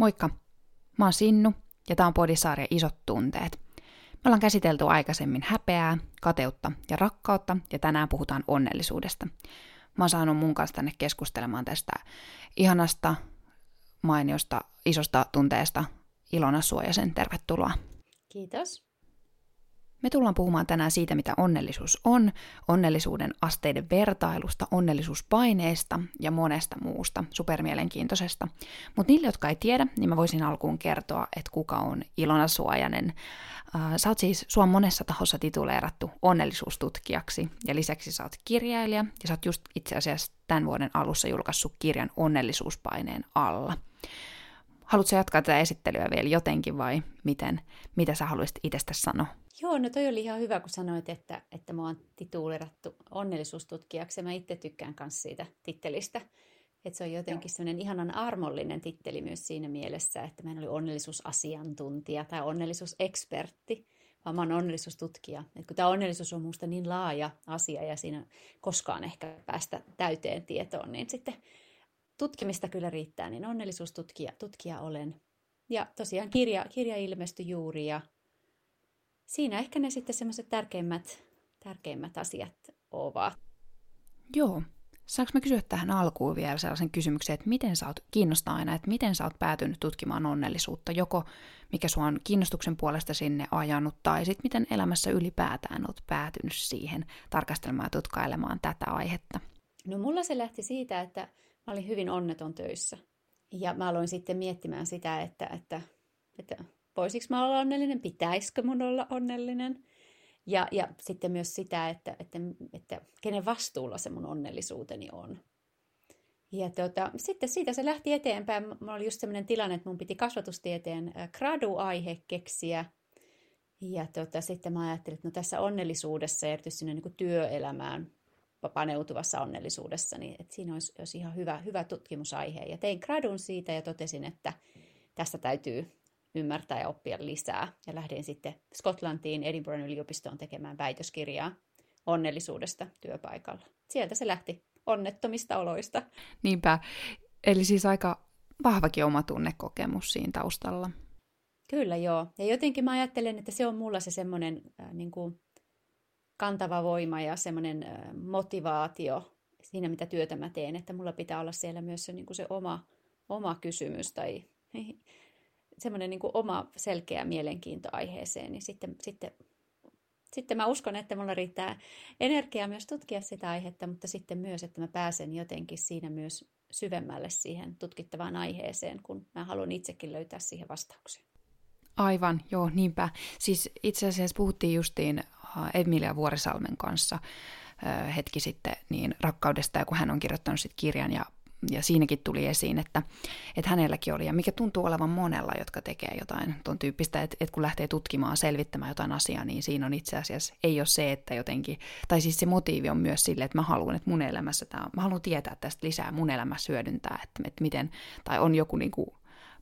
Moikka! Mä oon Sinnu ja tää on Podisarja Isot tunteet. Me ollaan käsitelty aikaisemmin häpeää, kateutta ja rakkautta ja tänään puhutaan onnellisuudesta. Mä oon saanut mun kanssa tänne keskustelemaan tästä ihanasta, mainiosta, isosta tunteesta Ilona Suojasen. Tervetuloa. Kiitos. Me tullaan puhumaan tänään siitä, mitä onnellisuus on, onnellisuuden asteiden vertailusta, onnellisuuspaineesta ja monesta muusta supermielenkiintoisesta. Mutta niille, jotka ei tiedä, niin mä voisin alkuun kertoa, että kuka on Ilona Suojanen. Äh, sä oot siis, sua on monessa tahossa tituleerattu onnellisuustutkijaksi ja lisäksi sä oot kirjailija ja sä oot just itse asiassa tämän vuoden alussa julkaissut kirjan onnellisuuspaineen alla. Haluatko jatkaa tätä esittelyä vielä jotenkin vai miten, mitä sä haluaisit itsestä sanoa? Joo, no toi oli ihan hyvä, kun sanoit, että, että mä oon tituulerattu onnellisuustutkijaksi. Mä itse tykkään myös siitä tittelistä. Että se on jotenkin semmoinen ihanan armollinen titteli myös siinä mielessä, että mä en ole onnellisuusasiantuntija tai onnellisuusekspertti, vaan mä oon onnellisuustutkija. Et kun tämä onnellisuus on minusta niin laaja asia ja siinä koskaan ehkä päästä täyteen tietoon, niin sitten tutkimista kyllä riittää, niin onnellisuustutkija tutkija olen. Ja tosiaan kirja, kirja ilmestyi juuri ja siinä ehkä ne sitten semmoiset tärkeimmät, tärkeimmät asiat ovat. Joo. Saanko mä kysyä tähän alkuun vielä sellaisen kysymyksen, että miten sä oot, kiinnostaa aina, että miten sä oot päätynyt tutkimaan onnellisuutta, joko mikä sua on kiinnostuksen puolesta sinne ajanut, tai sitten miten elämässä ylipäätään oot päätynyt siihen tarkastelemaan ja tutkailemaan tätä aihetta? No mulla se lähti siitä, että mä olin hyvin onneton töissä. Ja mä aloin sitten miettimään sitä, että, että, että voisiko mä olla onnellinen, pitäisikö mun olla onnellinen. Ja, ja sitten myös sitä, että, että, että kenen vastuulla se mun onnellisuuteni on. Ja tota, sitten siitä se lähti eteenpäin. Mulla oli just sellainen tilanne, että mun piti kasvatustieteen gradu-aihe keksiä. Ja tota, sitten mä ajattelin, että no tässä onnellisuudessa ja erityisesti niin työelämään paneutuvassa onnellisuudessa, niin että siinä olisi, olisi ihan hyvä, hyvä tutkimusaihe. Ja tein gradun siitä ja totesin, että tästä täytyy ymmärtää ja oppia lisää. Ja lähdin sitten Skotlantiin Edinburghin yliopistoon tekemään väitöskirjaa onnellisuudesta työpaikalla. Sieltä se lähti onnettomista oloista. Niinpä. Eli siis aika vahvakin oma tunnekokemus siinä taustalla. Kyllä joo. Ja jotenkin mä ajattelen, että se on mulla se semmoinen äh, niin kuin kantava voima ja semmoinen motivaatio siinä, mitä työtä mä teen, että mulla pitää olla siellä myös se, niin kuin se oma, oma kysymys tai semmoinen niin kuin oma selkeä mielenkiinto aiheeseen, niin sitten, sitten, sitten mä uskon, että mulla riittää energiaa myös tutkia sitä aihetta, mutta sitten myös, että mä pääsen jotenkin siinä myös syvemmälle siihen tutkittavaan aiheeseen, kun mä haluan itsekin löytää siihen vastauksen. Aivan, joo, niinpä. Siis itse asiassa puhuttiin justiin Emilia Vuorisalmen kanssa hetki sitten niin rakkaudesta, ja kun hän on kirjoittanut sit kirjan ja ja siinäkin tuli esiin, että, että hänelläkin oli, ja mikä tuntuu olevan monella, jotka tekee jotain tuon tyyppistä, että, että kun lähtee tutkimaan, selvittämään jotain asiaa, niin siinä on itse asiassa, ei ole se, että jotenkin, tai siis se motiivi on myös sille, että mä haluan, että mun elämässä tämä, mä haluan tietää tästä lisää, mun elämässä hyödyntää, että, että miten, tai on joku niin kuin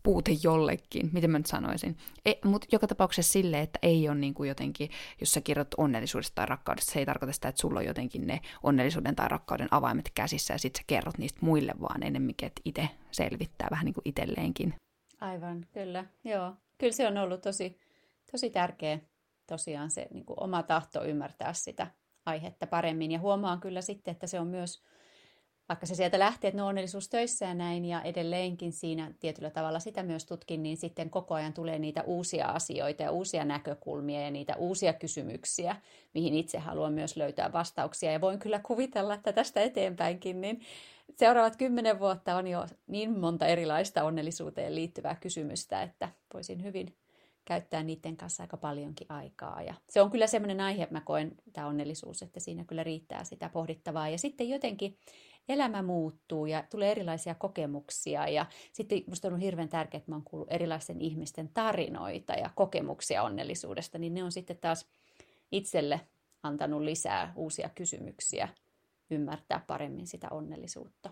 puute jollekin, miten mä nyt sanoisin. E, Mutta joka tapauksessa sille, että ei ole niin kuin jotenkin, jos sä kirjoit onnellisuudesta tai rakkaudesta, se ei tarkoita sitä, että sulla on jotenkin ne onnellisuuden tai rakkauden avaimet käsissä ja sitten sä kerrot niistä muille vaan enemmänkin, että itse selvittää vähän niin kuin itselleenkin. Aivan, kyllä, joo. Kyllä se on ollut tosi, tosi tärkeä tosiaan se niin kuin oma tahto ymmärtää sitä aihetta paremmin. Ja huomaan kyllä sitten, että se on myös vaikka se sieltä lähtee, että no onnellisuus töissä ja näin, ja edelleenkin siinä tietyllä tavalla sitä myös tutkin, niin sitten koko ajan tulee niitä uusia asioita ja uusia näkökulmia ja niitä uusia kysymyksiä, mihin itse haluan myös löytää vastauksia. Ja voin kyllä kuvitella, että tästä eteenpäinkin, niin seuraavat kymmenen vuotta on jo niin monta erilaista onnellisuuteen liittyvää kysymystä, että voisin hyvin käyttää niiden kanssa aika paljonkin aikaa. Ja se on kyllä semmoinen aihe, että mä koen tämä onnellisuus, että siinä kyllä riittää sitä pohdittavaa. Ja sitten jotenkin elämä muuttuu ja tulee erilaisia kokemuksia. Ja sitten minusta on ollut hirveän tärkeää, että oon kuullut erilaisten ihmisten tarinoita ja kokemuksia onnellisuudesta, niin ne on sitten taas itselle antanut lisää uusia kysymyksiä ymmärtää paremmin sitä onnellisuutta.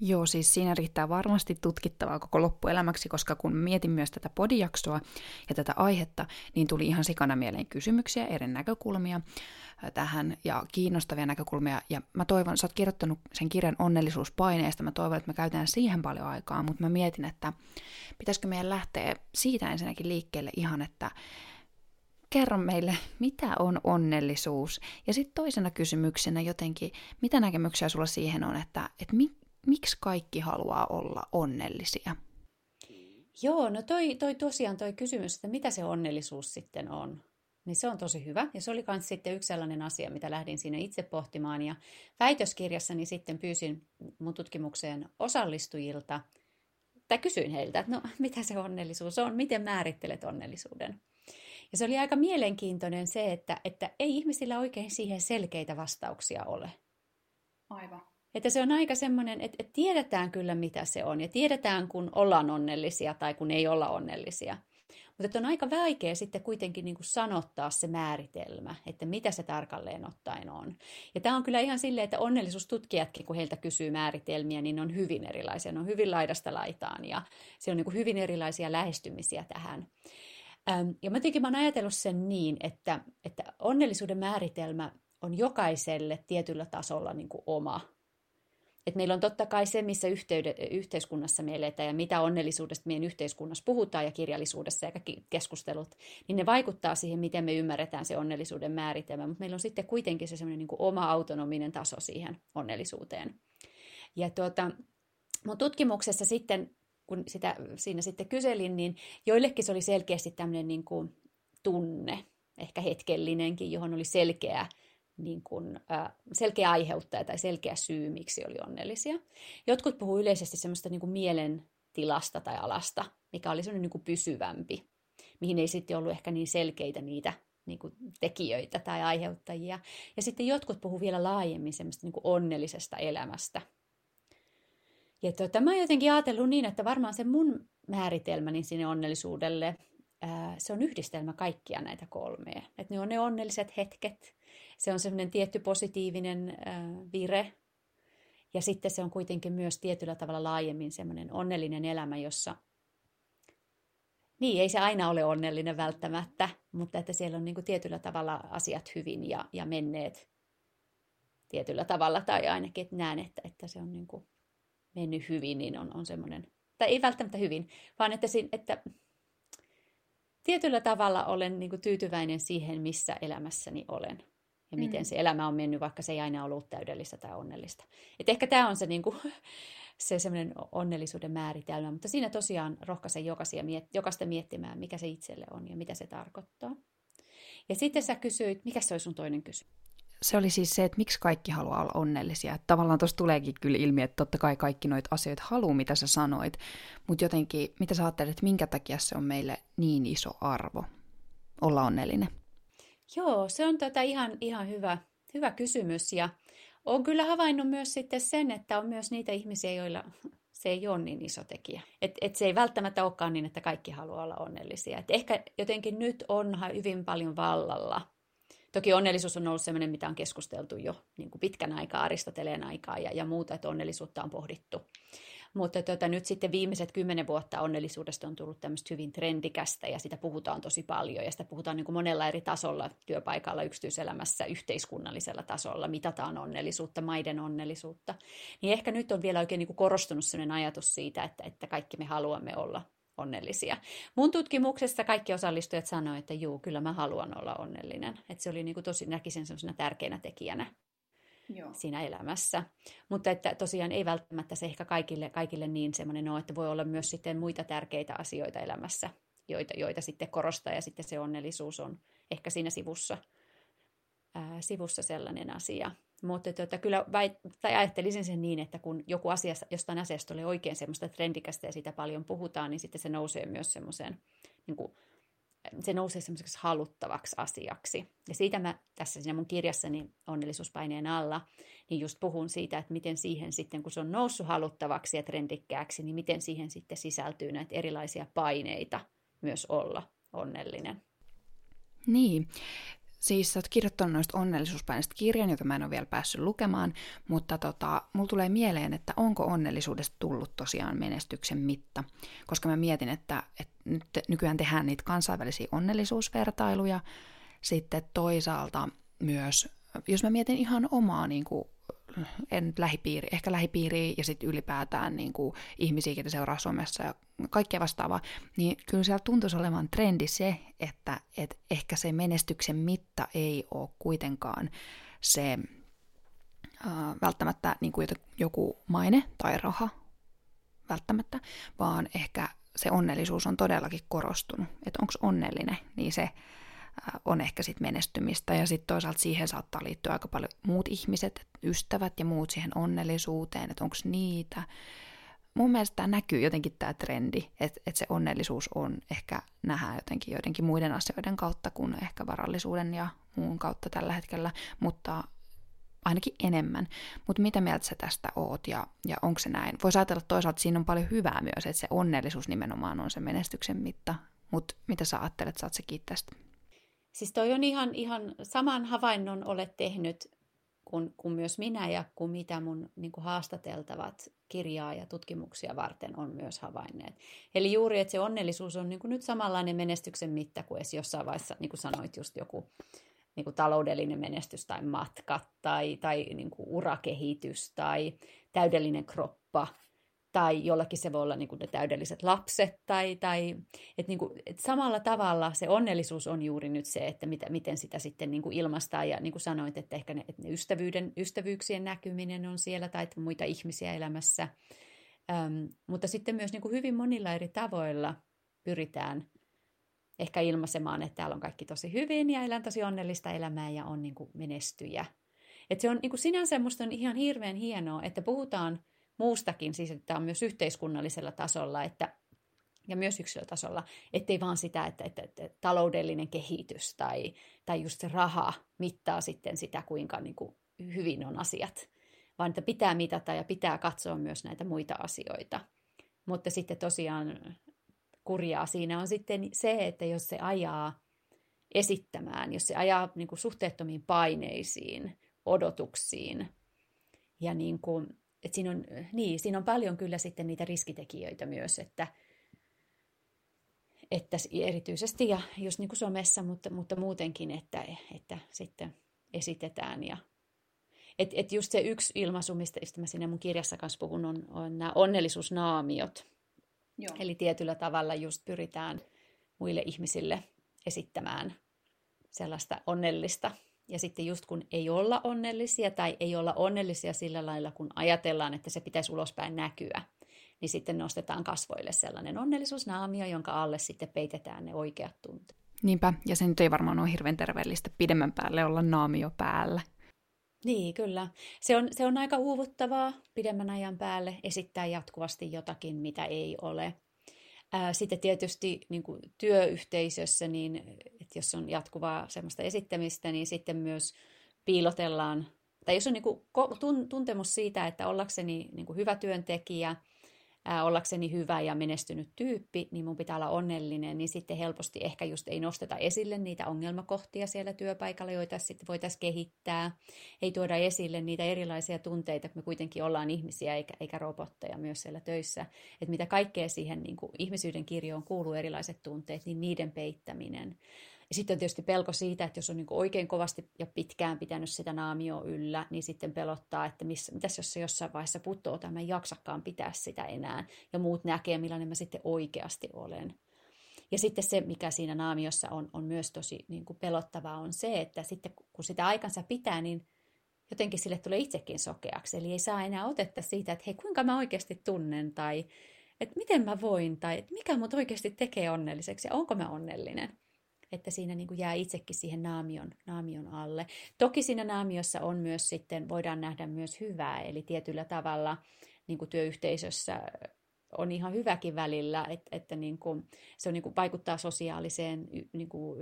Joo, siis siinä riittää varmasti tutkittavaa koko loppuelämäksi, koska kun mietin myös tätä podijaksoa ja tätä aihetta, niin tuli ihan sikana mieleen kysymyksiä, eri näkökulmia tähän ja kiinnostavia näkökulmia. Ja mä toivon, sä oot kirjoittanut sen kirjan onnellisuuspaineesta, mä toivon, että me käytetään siihen paljon aikaa, mutta mä mietin, että pitäisikö meidän lähteä siitä ensinnäkin liikkeelle ihan, että kerro meille, mitä on onnellisuus? Ja sitten toisena kysymyksenä jotenkin, mitä näkemyksiä sulla siihen on, että, että mi, miksi kaikki haluaa olla onnellisia? Joo, no toi, toi tosiaan toi kysymys, että mitä se onnellisuus sitten on, niin se on tosi hyvä. Ja se oli myös sitten yksi sellainen asia, mitä lähdin siinä itse pohtimaan. Ja väitöskirjassani sitten pyysin mun tutkimukseen osallistujilta, tai kysyin heiltä, että no mitä se onnellisuus on, miten määrittelet onnellisuuden. Ja se oli aika mielenkiintoinen se, että, että ei ihmisillä oikein siihen selkeitä vastauksia ole. Aivan. Että se on aika semmoinen, että, että tiedetään kyllä mitä se on ja tiedetään kun ollaan onnellisia tai kun ei olla onnellisia. Mutta on aika vaikea sitten kuitenkin niin kuin sanottaa se määritelmä, että mitä se tarkalleen ottaen on. Ja tämä on kyllä ihan silleen, että onnellisuustutkijatkin, kun heiltä kysyy määritelmiä, niin ne on hyvin erilaisia. Ne on hyvin laidasta laitaan ja se on niin kuin hyvin erilaisia lähestymisiä tähän. Ja mä jotenkin mä oon ajatellut sen niin, että, että onnellisuuden määritelmä on jokaiselle tietyllä tasolla niin kuin oma. Et meillä on totta kai se, missä yhteyde, yhteiskunnassa me eletään ja mitä onnellisuudesta meidän yhteiskunnassa puhutaan ja kirjallisuudessa ja kaikki keskustelut, niin ne vaikuttaa siihen, miten me ymmärretään se onnellisuuden määritelmä, mutta meillä on sitten kuitenkin se semmoinen niin oma autonominen taso siihen onnellisuuteen. Ja tuota, mun tutkimuksessa sitten kun sitä siinä sitten kyselin, niin joillekin se oli selkeästi tämmöinen niin kuin tunne, ehkä hetkellinenkin, johon oli selkeä, niin kuin, äh, selkeä aiheuttaja tai selkeä syy, miksi oli onnellisia. Jotkut puhuu yleisesti semmoista niin kuin mielentilasta tai alasta, mikä oli semmoinen niin kuin pysyvämpi, mihin ei sitten ollut ehkä niin selkeitä niitä niin kuin tekijöitä tai aiheuttajia. Ja sitten jotkut puhuu vielä laajemmin semmoista niin kuin onnellisesta elämästä, ja tuota, mä oon jotenkin ajatellut niin, että varmaan se mun määritelmäni sinne onnellisuudelle, se on yhdistelmä kaikkia näitä kolmea. Että ne on ne onnelliset hetket, se on semmoinen tietty positiivinen vire, ja sitten se on kuitenkin myös tietyllä tavalla laajemmin semmoinen onnellinen elämä, jossa niin, ei se aina ole onnellinen välttämättä, mutta että siellä on niin kuin tietyllä tavalla asiat hyvin ja, ja menneet tietyllä tavalla, tai ainakin että näen, että, että se on niin kuin mennyt hyvin, niin on, on semmoinen, tai ei välttämättä hyvin, vaan että, että tietyllä tavalla olen niin kuin tyytyväinen siihen, missä elämässäni olen. Ja mm. miten se elämä on mennyt, vaikka se ei aina ollut täydellistä tai onnellista. Et ehkä tämä on se, niin kuin, se semmoinen onnellisuuden määritelmä, mutta siinä tosiaan rohkaisen jokaisia, jokaista miettimään, mikä se itselle on ja mitä se tarkoittaa. Ja sitten sä kysyit, mikä se oli sun toinen kysymys? se oli siis se, että miksi kaikki haluaa olla onnellisia. Että tavallaan tuossa tuleekin kyllä ilmi, että totta kai kaikki noita asioita haluaa, mitä sä sanoit, mutta jotenkin, mitä sä ajattelet, että minkä takia se on meille niin iso arvo olla onnellinen? Joo, se on tota ihan, ihan hyvä, hyvä kysymys ja olen kyllä havainnut myös sitten sen, että on myös niitä ihmisiä, joilla se ei ole niin iso tekijä. Et, et se ei välttämättä olekaan niin, että kaikki haluaa olla onnellisia. Et ehkä jotenkin nyt on hyvin paljon vallalla Toki onnellisuus on ollut sellainen, mitä on keskusteltu jo niin kuin pitkän aikaa, Aristoteleen aikaa ja, ja muuta, että onnellisuutta on pohdittu. Mutta tuota, nyt sitten viimeiset kymmenen vuotta onnellisuudesta on tullut tämmöistä hyvin trendikästä ja sitä puhutaan tosi paljon ja sitä puhutaan niin kuin monella eri tasolla, työpaikalla, yksityiselämässä, yhteiskunnallisella tasolla, mitataan onnellisuutta, maiden onnellisuutta. Niin ehkä nyt on vielä oikein niin kuin korostunut sellainen ajatus siitä, että, että kaikki me haluamme olla onnellisia. Mun tutkimuksessa kaikki osallistujat sanoivat, että juu, kyllä mä haluan olla onnellinen. Että se oli niin kuin tosi, näkisin sellaisena tärkeänä tekijänä Joo. siinä elämässä. Mutta että tosiaan ei välttämättä se ehkä kaikille, kaikille niin semmoinen ole, että voi olla myös sitten muita tärkeitä asioita elämässä, joita, joita sitten korostaa ja sitten se onnellisuus on ehkä siinä sivussa, ää, sivussa sellainen asia. Mutta tuota, kyllä väit, tai ajattelisin sen niin, että kun joku asia, jostain asiasta tulee oikein semmoista trendikästä ja siitä paljon puhutaan, niin sitten se nousee myös semmoiseen, niin kuin, nousee semmoiseksi haluttavaksi asiaksi. Ja siitä mä tässä siinä mun kirjassani onnellisuuspaineen alla, niin just puhun siitä, että miten siihen sitten, kun se on noussut haluttavaksi ja trendikkääksi, niin miten siihen sitten sisältyy näitä erilaisia paineita myös olla onnellinen. Niin, siis sä oot kirjoittanut noista onnellisuuspaineista kirjan, jota mä en ole vielä päässyt lukemaan, mutta tota, mulla tulee mieleen, että onko onnellisuudesta tullut tosiaan menestyksen mitta, koska mä mietin, että, että nyt nykyään tehdään niitä kansainvälisiä onnellisuusvertailuja, sitten toisaalta myös, jos mä mietin ihan omaa niin kuin en nyt lähipiiri, ehkä lähipiiri ja sitten ylipäätään niin kuin ihmisiä, joita seuraa somessa ja kaikkea vastaavaa, niin kyllä siellä tuntuisi olevan trendi se, että, että ehkä se menestyksen mitta ei ole kuitenkaan se äh, välttämättä niin kuin joku maine tai raha välttämättä, vaan ehkä se onnellisuus on todellakin korostunut. Että onko onnellinen, niin se on ehkä sitten menestymistä. Ja sitten toisaalta siihen saattaa liittyä aika paljon muut ihmiset, ystävät ja muut siihen onnellisuuteen, että onko niitä. Mun mielestä tämä näkyy jotenkin tämä trendi, että, että se onnellisuus on ehkä nähdään jotenkin joidenkin muiden asioiden kautta kuin ehkä varallisuuden ja muun kautta tällä hetkellä, mutta ainakin enemmän. Mutta mitä mieltä sä tästä oot ja, ja onko se näin? Voisi ajatella toisaalta, että siinä on paljon hyvää myös, että se onnellisuus nimenomaan on se menestyksen mitta. Mutta mitä sä ajattelet, saat se kiittää? Siis toi on ihan, ihan saman havainnon olet tehnyt kuin, kuin myös minä ja kuin mitä mun niin kuin haastateltavat kirjaa ja tutkimuksia varten on myös havainneet. Eli juuri, että se onnellisuus on niin kuin nyt samanlainen menestyksen mitta kuin edes jossain vaiheessa, niin kuin sanoit, just joku niin kuin taloudellinen menestys tai matkat tai, tai niin kuin urakehitys tai täydellinen kroppa tai jollakin se voi olla niin kuin ne täydelliset lapset, tai, tai että niin kuin, että samalla tavalla se onnellisuus on juuri nyt se, että mitä, miten sitä sitten niin kuin ilmaistaan, ja niin kuin sanoit, että ehkä ne, että ne ystävyyden, ystävyyksien näkyminen on siellä, tai että muita ihmisiä elämässä, ähm, mutta sitten myös niin kuin hyvin monilla eri tavoilla pyritään ehkä ilmaisemaan, että täällä on kaikki tosi hyvin, ja elän tosi onnellista elämää, ja on niin kuin menestyjä. Että se on niin kuin sinänsä musta on ihan hirveän hienoa, että puhutaan – muustakin, siis että on myös yhteiskunnallisella tasolla että, ja myös yksilötasolla, ettei vaan sitä, että, että, että taloudellinen kehitys tai, tai just se raha mittaa sitten sitä, kuinka niin kuin hyvin on asiat, vaan että pitää mitata ja pitää katsoa myös näitä muita asioita. Mutta sitten tosiaan kurjaa siinä on sitten se, että jos se ajaa esittämään, jos se ajaa niin kuin suhteettomiin paineisiin, odotuksiin ja niin kuin et siinä, on, niin, siinä on paljon kyllä sitten niitä riskitekijöitä myös, että, että erityisesti ja just niin kuin somessa, mutta, mutta muutenkin, että, että sitten esitetään ja et, et just se yksi ilmaisu, mistä, mistä mä siinä mun kirjassa kanssa puhun, on, on nämä onnellisuusnaamiot. Joo. Eli tietyllä tavalla just pyritään muille ihmisille esittämään sellaista onnellista ja sitten just kun ei olla onnellisia tai ei olla onnellisia sillä lailla, kun ajatellaan, että se pitäisi ulospäin näkyä, niin sitten nostetaan kasvoille sellainen onnellisuusnaamio, jonka alle sitten peitetään ne oikeat tunteet. Niinpä, ja se nyt ei varmaan ole hirveän terveellistä pidemmän päälle olla naamio päällä. Niin, kyllä. Se on, se on aika uuvuttavaa pidemmän ajan päälle esittää jatkuvasti jotakin, mitä ei ole. Sitten tietysti niin kuin työyhteisössä, niin että jos on jatkuvaa semmoista esittämistä, niin sitten myös piilotellaan, tai jos on niin kuin tuntemus siitä, että ollakseni niin kuin hyvä työntekijä – ollakseni hyvä ja menestynyt tyyppi, niin mun pitää olla onnellinen, niin sitten helposti ehkä just ei nosteta esille niitä ongelmakohtia siellä työpaikalla, joita sitten voitaisiin kehittää. Ei tuoda esille niitä erilaisia tunteita, kun me kuitenkin ollaan ihmisiä eikä, eikä robotteja myös siellä töissä. Että mitä kaikkea siihen niin kuin ihmisyyden kirjoon kuuluu erilaiset tunteet, niin niiden peittäminen. Ja sitten on tietysti pelko siitä, että jos on niin oikein kovasti ja pitkään pitänyt sitä naamioa yllä, niin sitten pelottaa, että missä, mitäs jos se jossain vaiheessa putoaa tai mä en jaksakaan pitää sitä enää. Ja muut näkee, millainen mä sitten oikeasti olen. Ja sitten se, mikä siinä naamiossa on, on myös tosi niin kuin pelottavaa, on se, että sitten kun sitä aikansa pitää, niin jotenkin sille tulee itsekin sokeaksi. Eli ei saa enää otetta siitä, että hei, kuinka mä oikeasti tunnen, tai että miten mä voin, tai että mikä mut oikeasti tekee onnelliseksi, ja onko mä onnellinen että siinä niin kuin jää itsekin siihen naamion, naamion alle. Toki siinä naamiossa on myös sitten, voidaan nähdä myös hyvää, eli tietyllä tavalla niin kuin työyhteisössä on ihan hyväkin välillä, että, että niin kuin, se on niin kuin vaikuttaa sosiaaliseen niin kuin,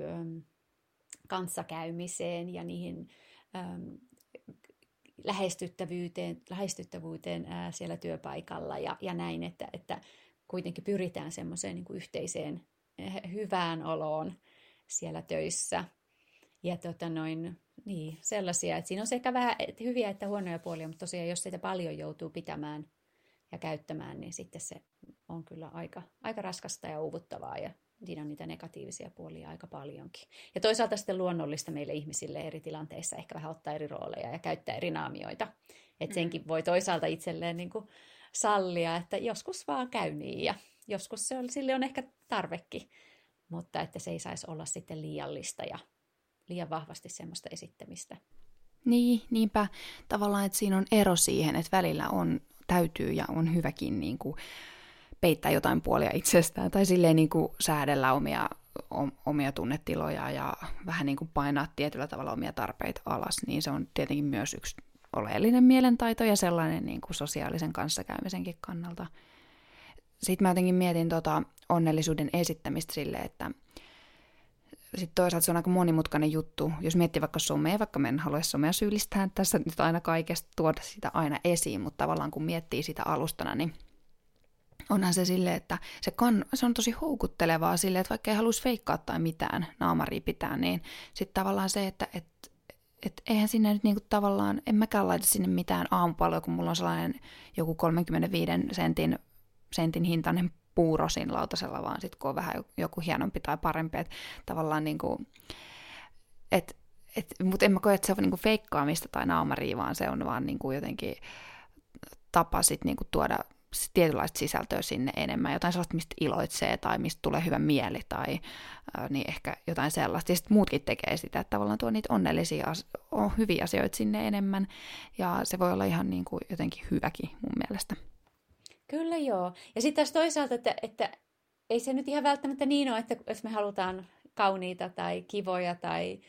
kanssakäymiseen ja niihin äm, lähestyttävyyteen, lähestyttävyyteen ää, siellä työpaikalla ja, ja näin, että, että kuitenkin pyritään semmoiseen niin kuin yhteiseen hyvään oloon siellä töissä. ja tota noin, niin, sellaisia, että siinä on sekä vähän että hyviä että huonoja puolia, mutta tosiaan jos sitä paljon joutuu pitämään ja käyttämään, niin sitten se on kyllä aika, aika raskasta ja uuvuttavaa ja siinä on niitä negatiivisia puolia aika paljonkin. Ja toisaalta sitten luonnollista meille ihmisille eri tilanteissa ehkä vähän ottaa eri rooleja ja käyttää eri naamioita. Että mm. senkin voi toisaalta itselleen niin kuin sallia, että joskus vaan käy niin ja joskus se on, sille on ehkä tarvekin, mutta että se ei saisi olla sitten liiallista ja liian vahvasti semmoista esittämistä. Niin, niinpä tavallaan, että siinä on ero siihen, että välillä on, täytyy ja on hyväkin niin kuin, peittää jotain puolia itsestään tai silleen niin kuin säädellä omia, omia tunnetiloja ja vähän niin kuin painaa tietyllä tavalla omia tarpeita alas, niin se on tietenkin myös yksi oleellinen mielentaito ja sellainen niin kuin sosiaalisen kanssakäymisenkin kannalta. Sitten mä jotenkin mietin tota onnellisuuden esittämistä sille, että sitten toisaalta se on aika monimutkainen juttu. Jos miettii vaikka somea, vaikka me en halua somea syyllistää tässä nyt aina kaikesta tuoda sitä aina esiin, mutta tavallaan kun miettii sitä alustana, niin onhan se sille, että se, kan, se on tosi houkuttelevaa sille, että vaikka ei haluaisi feikkaa tai mitään naamaria pitää, niin sitten tavallaan se, että et, et eihän sinne nyt niinku tavallaan, en mäkään laita sinne mitään aamupaloja, kun mulla on sellainen joku 35 sentin, sentin hintainen puurosin lautasella, vaan sitten kun on vähän joku hienompi tai parempi, että tavallaan niinku, et, et, mutta en mä koe, että se on niinku feikkaamista tai naamaria, vaan se on vaan niinku jotenkin tapa sit niinku tuoda tietynlaista sisältöä sinne enemmän, jotain sellaista, mistä iloitsee tai mistä tulee hyvä mieli tai äh, niin ehkä jotain sellaista. Ja sitten muutkin tekee sitä, että tavallaan tuo niitä onnellisia, on hyviä asioita sinne enemmän ja se voi olla ihan niin kuin jotenkin hyväkin mun mielestä. Kyllä joo. Ja sitten taas toisaalta, että, että ei se nyt ihan välttämättä niin ole, että jos me halutaan kauniita tai kivoja tai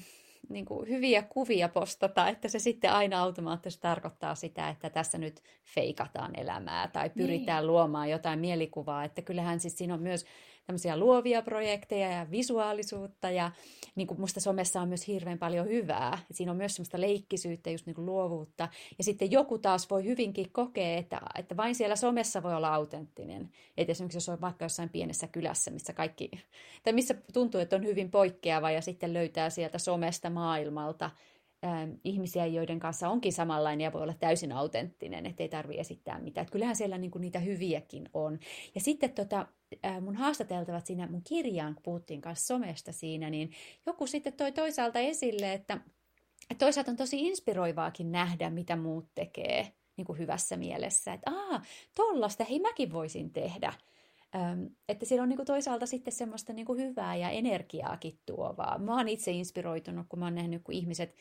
niin kuin hyviä kuvia postata, että se sitten aina automaattisesti tarkoittaa sitä, että tässä nyt feikataan elämää tai pyritään niin. luomaan jotain mielikuvaa. Että kyllähän siis siinä on myös tämmöisiä luovia projekteja ja visuaalisuutta ja niin kuin musta somessa on myös hirveän paljon hyvää. Et siinä on myös semmoista leikkisyyttä, just niin kuin luovuutta. Ja sitten joku taas voi hyvinkin kokea, että, että vain siellä somessa voi olla autenttinen. Että esimerkiksi jos on vaikka jossain pienessä kylässä, missä kaikki, tai missä tuntuu, että on hyvin poikkeava ja sitten löytää sieltä somesta maailmalta ähm, ihmisiä, joiden kanssa onkin samanlainen ja voi olla täysin autenttinen, ettei tarvitse esittää mitään. Et kyllähän siellä niin kuin niitä hyviäkin on. Ja sitten tota, äh, mun haastateltavat siinä mun kirjaan, kun puhuttiin kanssa somesta siinä, niin joku sitten toi toisaalta esille, että, että toisaalta on tosi inspiroivaakin nähdä, mitä muut tekee niin kuin hyvässä mielessä. Että aah, tollasta, hei mäkin voisin tehdä. Ähm, että siellä on niin kuin toisaalta sitten semmoista niin kuin hyvää ja energiaakin tuovaa. Mä oon itse inspiroitunut, kun mä oon nähnyt, kun ihmiset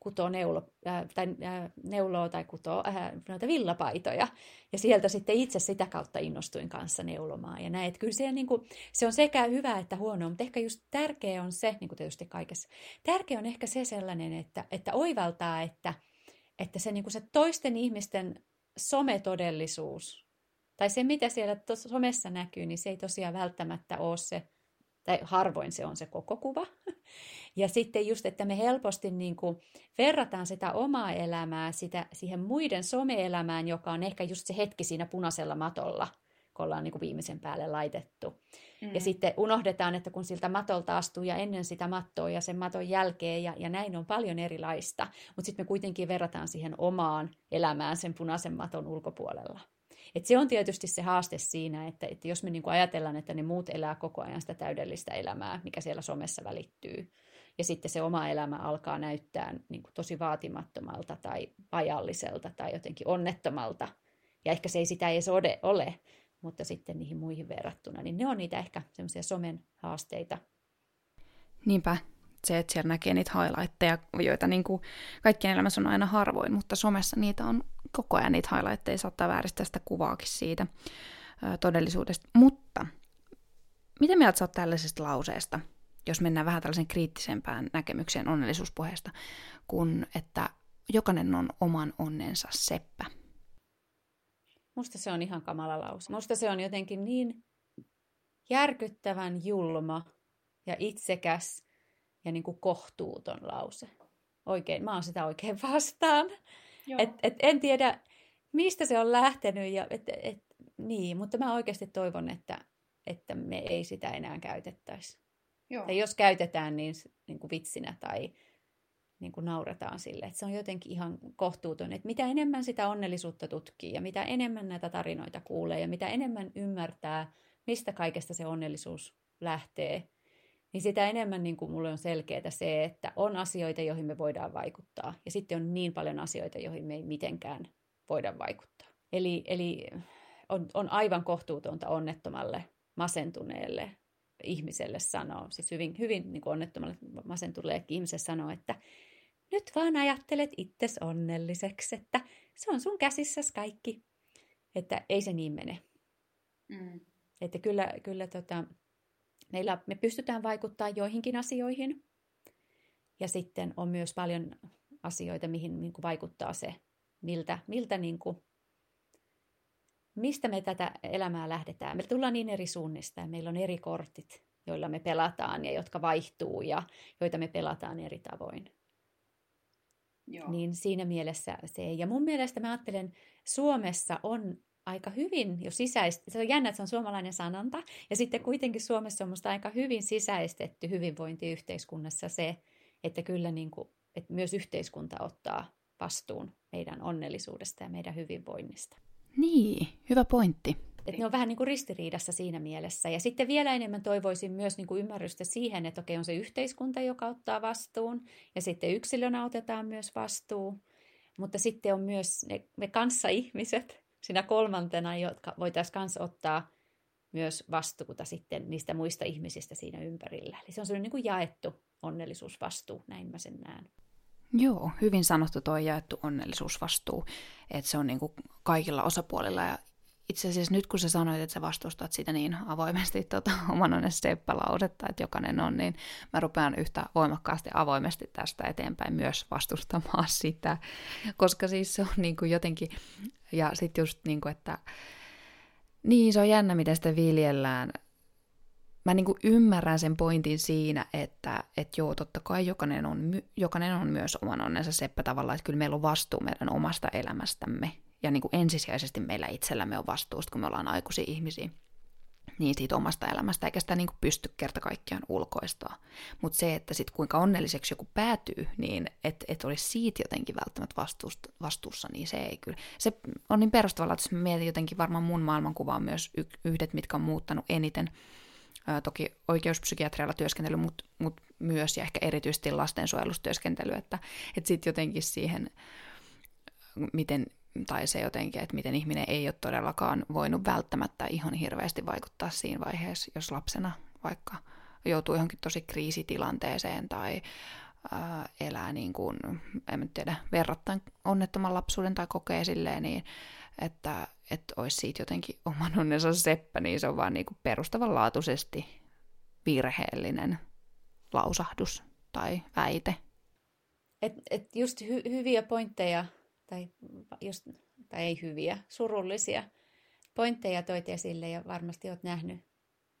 kutoo neulo, äh, tai, äh, neuloa tai kutoo äh, noita villapaitoja. Ja sieltä sitten itse sitä kautta innostuin kanssa neulomaan. Ja näin, että kyllä se, niin kuin, se on sekä hyvä että huono, mutta ehkä just tärkeä on se, niin kuin tietysti kaikessa, tärkeä on ehkä se sellainen, että, että oivaltaa, että, että se, niin kuin se toisten ihmisten sometodellisuus, tai se mitä siellä somessa näkyy, niin se ei tosiaan välttämättä ole se, tai harvoin se on se koko kuva. Ja sitten just, että me helposti niin kuin verrataan sitä omaa elämää sitä, siihen muiden some-elämään, joka on ehkä just se hetki siinä punaisella matolla, kun ollaan niin kuin viimeisen päälle laitettu. Mm. Ja sitten unohdetaan, että kun siltä matolta astuu ja ennen sitä mattoa ja sen maton jälkeen ja, ja näin on paljon erilaista, mutta sitten me kuitenkin verrataan siihen omaan elämään sen punaisen maton ulkopuolella. Et se on tietysti se haaste siinä, että, että jos me niinku ajatellaan, että ne muut elää koko ajan sitä täydellistä elämää, mikä siellä somessa välittyy, ja sitten se oma elämä alkaa näyttää niin kuin tosi vaatimattomalta tai ajalliselta tai jotenkin onnettomalta, ja ehkä se ei sitä edes ole, ole mutta sitten niihin muihin verrattuna, niin ne on niitä ehkä semmoisia somen haasteita. Niinpä, se, että siellä näkee niitä highlightteja, joita niin kuin kaikkien elämässä on aina harvoin, mutta somessa niitä on koko ajan niitä highlightteja, saattaa vääristää sitä kuvaakin siitä todellisuudesta. Mutta miten mieltä sä oot tällaisesta lauseesta, jos mennään vähän tällaisen kriittisempään näkemykseen onnellisuuspuheesta, kun että jokainen on oman onnensa seppä? Musta se on ihan kamala lause. Musta se on jotenkin niin järkyttävän julma ja itsekäs ja niin kuin kohtuuton lause. Oikein, mä oon sitä oikein vastaan. Et, et en tiedä, mistä se on lähtenyt, ja, et, et, niin, mutta mä oikeasti toivon, että, että me ei sitä enää käytettäisi. Joo. Tai jos käytetään niin, niin kuin vitsinä tai niin kuin nauretaan sille, että se on jotenkin ihan kohtuuton, että mitä enemmän sitä onnellisuutta tutkii ja mitä enemmän näitä tarinoita kuulee ja mitä enemmän ymmärtää, mistä kaikesta se onnellisuus lähtee, niin sitä enemmän niin kuin mulle on selkeää se, että on asioita, joihin me voidaan vaikuttaa ja sitten on niin paljon asioita, joihin me ei mitenkään voida vaikuttaa. Eli, eli on, on aivan kohtuutonta onnettomalle, masentuneelle ihmiselle sanoa, siis hyvin, hyvin niin kuin onnettomalle masentuneelle ihmiselle sanoa, että nyt vaan ajattelet itses onnelliseksi, että se on sun käsissäsi kaikki. Että ei se niin mene. Mm. Että kyllä, kyllä tota, meillä, me pystytään vaikuttamaan joihinkin asioihin. Ja sitten on myös paljon asioita, mihin niin kuin vaikuttaa se, miltä, miltä niin kuin, mistä me tätä elämää lähdetään. Me tullaan niin eri suunnista ja meillä on eri kortit, joilla me pelataan ja jotka vaihtuu ja joita me pelataan eri tavoin. Joo. Niin siinä mielessä se. Ja mun mielestä mä ajattelen, Suomessa on aika hyvin jo sisäistetty, se on jännä, että se on suomalainen sanonta, ja sitten kuitenkin Suomessa on musta aika hyvin sisäistetty hyvinvointiyhteiskunnassa se, että kyllä niin kuin, että myös yhteiskunta ottaa vastuun meidän onnellisuudesta ja meidän hyvinvoinnista. Niin, hyvä pointti. Että ne on vähän niin kuin ristiriidassa siinä mielessä. Ja sitten vielä enemmän toivoisin myös niin kuin ymmärrystä siihen, että okei on se yhteiskunta, joka ottaa vastuun, ja sitten yksilönä otetaan myös vastuu. Mutta sitten on myös ne, me kanssa-ihmiset siinä kolmantena, jotka voitaisiin kanssa ottaa myös vastuuta sitten niistä muista ihmisistä siinä ympärillä. Eli se on sellainen niin kuin jaettu onnellisuusvastuu, näin mä sen näen. Joo, hyvin sanottu tuo jaettu onnellisuusvastuu, että se on niin kuin kaikilla osapuolilla ja itse asiassa nyt kun sä sanoit, että sä vastustat sitä niin avoimesti tota, oman onnen että jokainen on, niin mä rupean yhtä voimakkaasti avoimesti tästä eteenpäin myös vastustamaan sitä, koska siis se on niin kuin jotenkin, ja sitten just niin kuin, että niin se on jännä, miten sitä viljellään. Mä niin kuin ymmärrän sen pointin siinä, että et joo, totta kai jokainen on, jokainen on myös oman onnensa seppä tavallaan, että kyllä meillä on vastuu meidän omasta elämästämme ja niin kuin ensisijaisesti meillä itsellämme on vastuusta, kun me ollaan aikuisia ihmisiä niin siitä omasta elämästä, eikä sitä niin kuin pysty kerta kaikkiaan ulkoistaa. Mutta se, että sitten kuinka onnelliseksi joku päätyy, niin että et olisi siitä jotenkin välttämättä vastuusta, vastuussa, niin se ei kyllä. Se on niin perustavalla, että jos mietin jotenkin varmaan mun maailmankuva on myös yhdet, mitkä on muuttanut eniten. Toki oikeuspsykiatrialla työskentely, mutta mut myös ja ehkä erityisesti lastensuojelustyöskentely, että et sitten jotenkin siihen, miten tai se jotenkin, että miten ihminen ei ole todellakaan voinut välttämättä ihan hirveästi vaikuttaa siinä vaiheessa, jos lapsena vaikka joutuu johonkin tosi kriisitilanteeseen tai ää, elää niin kuin, en tiedä, verrattain onnettoman lapsuuden tai kokee silleen, niin että, että olisi siitä jotenkin oman onnensa seppä, niin se on vaan niin kuin perustavanlaatuisesti virheellinen lausahdus tai väite. Et, et just hy- hyviä pointteja tai, just, tai ei hyviä, surullisia pointteja toit esille ja varmasti olet nähnyt,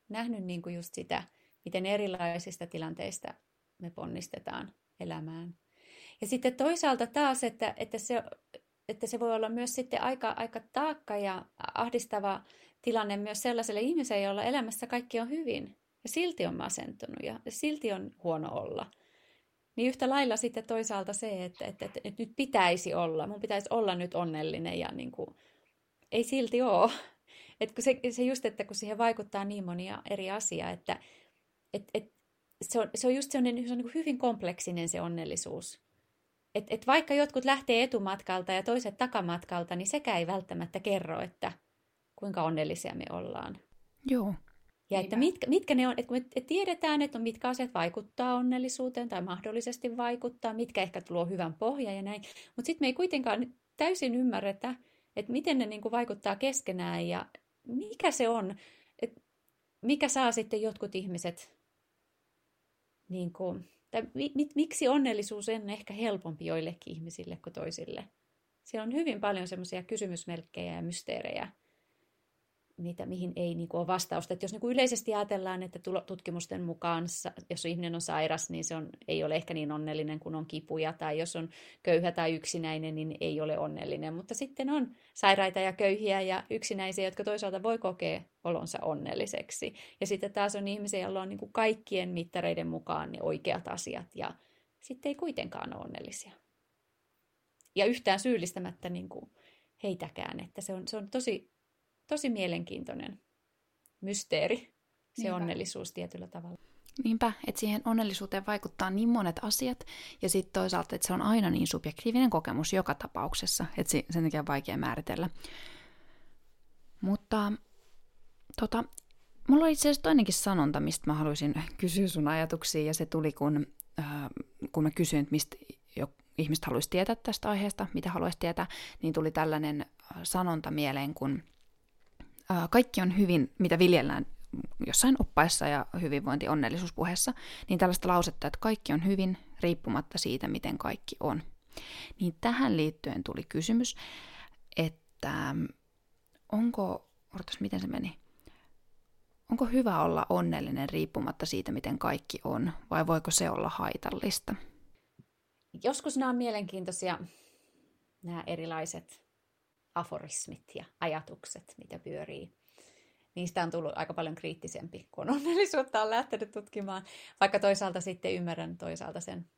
nähnyt niin kuin just sitä, miten erilaisista tilanteista me ponnistetaan elämään. Ja sitten toisaalta taas, että, että, se, että se voi olla myös sitten aika, aika taakka ja ahdistava tilanne myös sellaiselle ihmiselle, jolla elämässä kaikki on hyvin. Ja silti on masentunut ja silti on huono olla. Niin yhtä lailla sitten toisaalta se, että, että, että, että nyt pitäisi olla, mun pitäisi olla nyt onnellinen ja niin kuin, ei silti ole. Et kun se, se just, että kun siihen vaikuttaa niin monia eri asiaa, että et, et, se, on, se on just sellainen, se on niin hyvin kompleksinen se onnellisuus. Et, et vaikka jotkut lähtee etumatkalta ja toiset takamatkalta, niin sekä ei välttämättä kerro, että kuinka onnellisia me ollaan. Joo. Ja että mitkä, mitkä ne on, että kun me tiedetään, että on mitkä asiat vaikuttaa onnellisuuteen tai mahdollisesti vaikuttaa, mitkä ehkä tuo hyvän pohjan ja näin. Mutta sitten me ei kuitenkaan täysin ymmärretä, että miten ne niin kuin vaikuttaa keskenään ja mikä se on, että mikä saa sitten jotkut ihmiset, niin kuin, tai mi, miksi onnellisuus on ehkä helpompi joillekin ihmisille kuin toisille. Siellä on hyvin paljon semmoisia kysymysmerkkejä ja mysteerejä, mitä, mihin ei niin kuin ole vastausta. Että jos niin kuin yleisesti ajatellaan, että tutkimusten mukaan, jos ihminen on sairas, niin se on, ei ole ehkä niin onnellinen kuin on kipuja, tai jos on köyhä tai yksinäinen, niin ei ole onnellinen. Mutta sitten on sairaita ja köyhiä ja yksinäisiä, jotka toisaalta voi kokea olonsa onnelliseksi. Ja sitten taas on ihmisiä, joilla on niin kuin kaikkien mittareiden mukaan ne oikeat asiat, ja sitten ei kuitenkaan ole onnellisia. Ja yhtään syyllistämättä niin kuin heitäkään, että se on, se on tosi tosi mielenkiintoinen mysteeri, se Niinpä. onnellisuus tietyllä tavalla. Niinpä, että siihen onnellisuuteen vaikuttaa niin monet asiat, ja sitten toisaalta, että se on aina niin subjektiivinen kokemus joka tapauksessa, että sen takia on vaikea määritellä. Mutta tota, mulla oli itse asiassa toinenkin sanonta, mistä mä haluaisin kysyä sun ajatuksia, ja se tuli, kun, äh, kun mä kysyin, että mistä jo, ihmiset haluaisi tietää tästä aiheesta, mitä haluaisi tietää, niin tuli tällainen äh, sanonta mieleen, kun kaikki on hyvin, mitä viljellään jossain oppaissa ja hyvinvointi onnellisuuspuheessa, niin tällaista lausetta, että kaikki on hyvin riippumatta siitä, miten kaikki on. Niin tähän liittyen tuli kysymys, että onko, odotas, miten se meni, onko hyvä olla onnellinen riippumatta siitä, miten kaikki on, vai voiko se olla haitallista? Joskus nämä on mielenkiintoisia, nämä erilaiset aforismit ja ajatukset, mitä pyörii. Niistä on tullut aika paljon kriittisempi, kun onnellisuutta on lähtenyt tutkimaan, vaikka toisaalta sitten ymmärrän toisaalta sen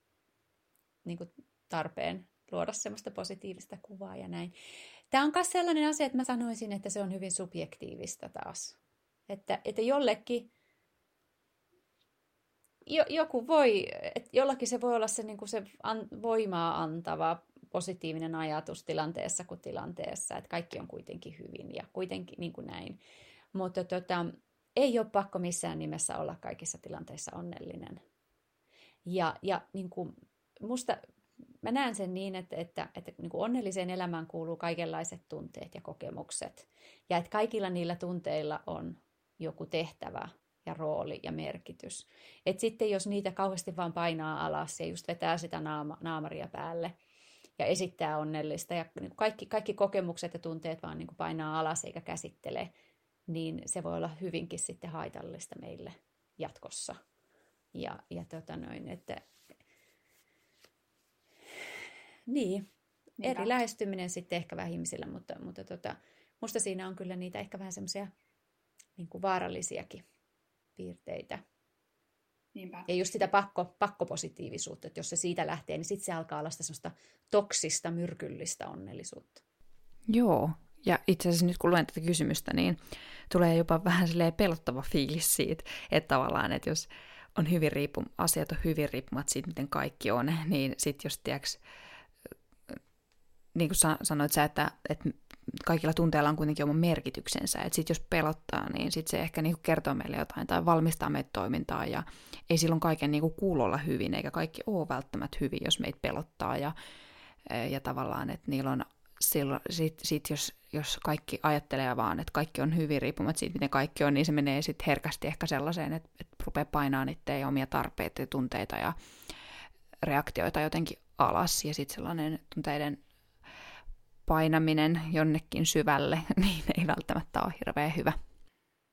niin kuin tarpeen luoda semmoista positiivista kuvaa ja näin. Tämä on myös sellainen asia, että mä sanoisin, että se on hyvin subjektiivista taas. Että, että jollekin jo, joku voi, että jollakin se voi olla se, niin kuin se an, voimaa antava positiivinen ajatus tilanteessa kuin tilanteessa, että kaikki on kuitenkin hyvin ja kuitenkin niin kuin näin. Mutta tota, ei ole pakko missään nimessä olla kaikissa tilanteissa onnellinen. Ja, ja niin kuin musta, mä näen sen niin, että, että, että niin kuin onnelliseen elämään kuuluu kaikenlaiset tunteet ja kokemukset. Ja että kaikilla niillä tunteilla on joku tehtävä ja rooli ja merkitys. Et sitten jos niitä kauheasti vaan painaa alas ja just vetää sitä naama, naamaria päälle – ja esittää onnellista ja niin kaikki, kaikki kokemukset ja tunteet vaan niin kuin painaa alas eikä käsittele, niin se voi olla hyvinkin sitten haitallista meille jatkossa. Ja, ja tota noin, että niin, eri lähestyminen sitten ehkä vähän ihmisillä, mutta, mutta tota, musta siinä on kyllä niitä ehkä vähän semmoisia niin vaarallisiakin piirteitä. Niinpä. Ja just sitä pakko, pakkopositiivisuutta, että jos se siitä lähtee, niin sitten se alkaa olla sitä semmoista toksista, myrkyllistä onnellisuutta. Joo, ja itse asiassa nyt kun luen tätä kysymystä, niin tulee jopa vähän silleen pelottava fiilis siitä, että tavallaan, että jos on hyvin riippum, asiat on hyvin riippumat siitä, miten kaikki on, niin sitten jos, tiedäks, niin kuin sanoit sä, että, että kaikilla tunteilla on kuitenkin oma merkityksensä, että sitten jos pelottaa, niin sitten se ehkä niinku kertoo meille jotain tai valmistaa meitä toimintaan. Ja ei silloin kaiken niinku kuulu olla hyvin, eikä kaikki ole välttämättä hyvin, jos meitä pelottaa. Ja, ja tavallaan, että niillä on silloin, sit, sit jos, jos kaikki ajattelee vaan, että kaikki on hyvin riippumatta siitä, miten kaikki on, niin se menee sitten herkästi ehkä sellaiseen, että, että rupeaa painaa niitä omia tarpeita ja tunteita ja reaktioita jotenkin alas. Ja sitten sellainen tunteiden painaminen jonnekin syvälle, niin ei välttämättä ole hirveän hyvä.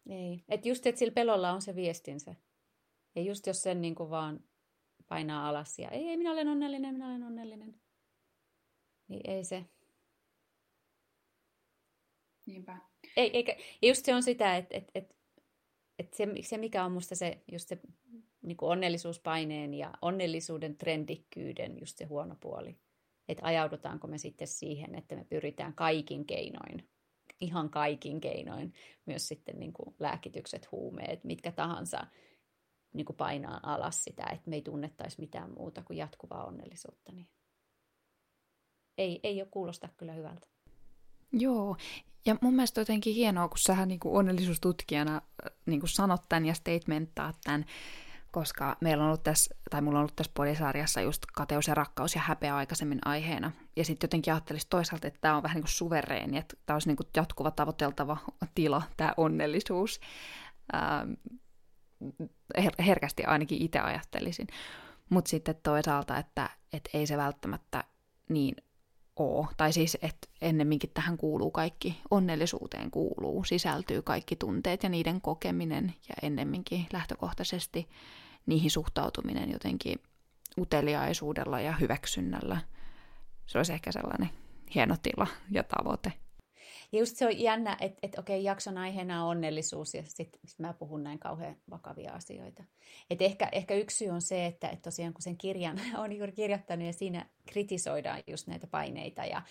Ei, että just, että sillä pelolla on se viestinsä. Ja just jos sen niin kuin vaan painaa alas ja ei, ei, minä olen onnellinen, minä olen onnellinen. Niin ei se. Niinpä. Ei, eikä, ja just se on sitä, että, että, että, että se, se, mikä on musta se, just se niin kuin onnellisuuspaineen ja onnellisuuden trendikkyyden just se huono puoli että ajaudutaanko me sitten siihen, että me pyritään kaikin keinoin, ihan kaikin keinoin, myös sitten niin kuin lääkitykset, huumeet, mitkä tahansa niin kuin painaa alas sitä, että me ei tunnettaisi mitään muuta kuin jatkuvaa onnellisuutta. Niin ei, ei ole kuulosta kyllä hyvältä. Joo, ja mun mielestä jotenkin hienoa, kun sähän niin kuin onnellisuustutkijana niin kuin sanot tämän ja statementtaat tämän, koska meillä on ollut tässä, tai mulla on ollut tässä podisarjassa just kateus ja rakkaus ja häpeä aikaisemmin aiheena. Ja sitten jotenkin ajattelisi toisaalta, että tämä on vähän niin kuin suvereeni, että tämä olisi niin kuin jatkuva tavoiteltava tila, tämä onnellisuus. Ähm, her- herkästi ainakin itse ajattelisin. Mutta sitten toisaalta, että, että ei se välttämättä niin ole. Tai siis, että ennemminkin tähän kuuluu kaikki, onnellisuuteen kuuluu, sisältyy kaikki tunteet ja niiden kokeminen ja ennemminkin lähtökohtaisesti niihin suhtautuminen jotenkin uteliaisuudella ja hyväksynnällä. Se olisi ehkä sellainen hieno tila ja tavoite. Ja just se on jännä, että, että okei, jakson aiheena on onnellisuus ja sitten sit mä puhun näin kauhean vakavia asioita. Et ehkä, ehkä yksi syy on se, että, että tosiaan kun sen kirjan on juuri kirjoittanut ja siinä kritisoidaan just näitä paineita ja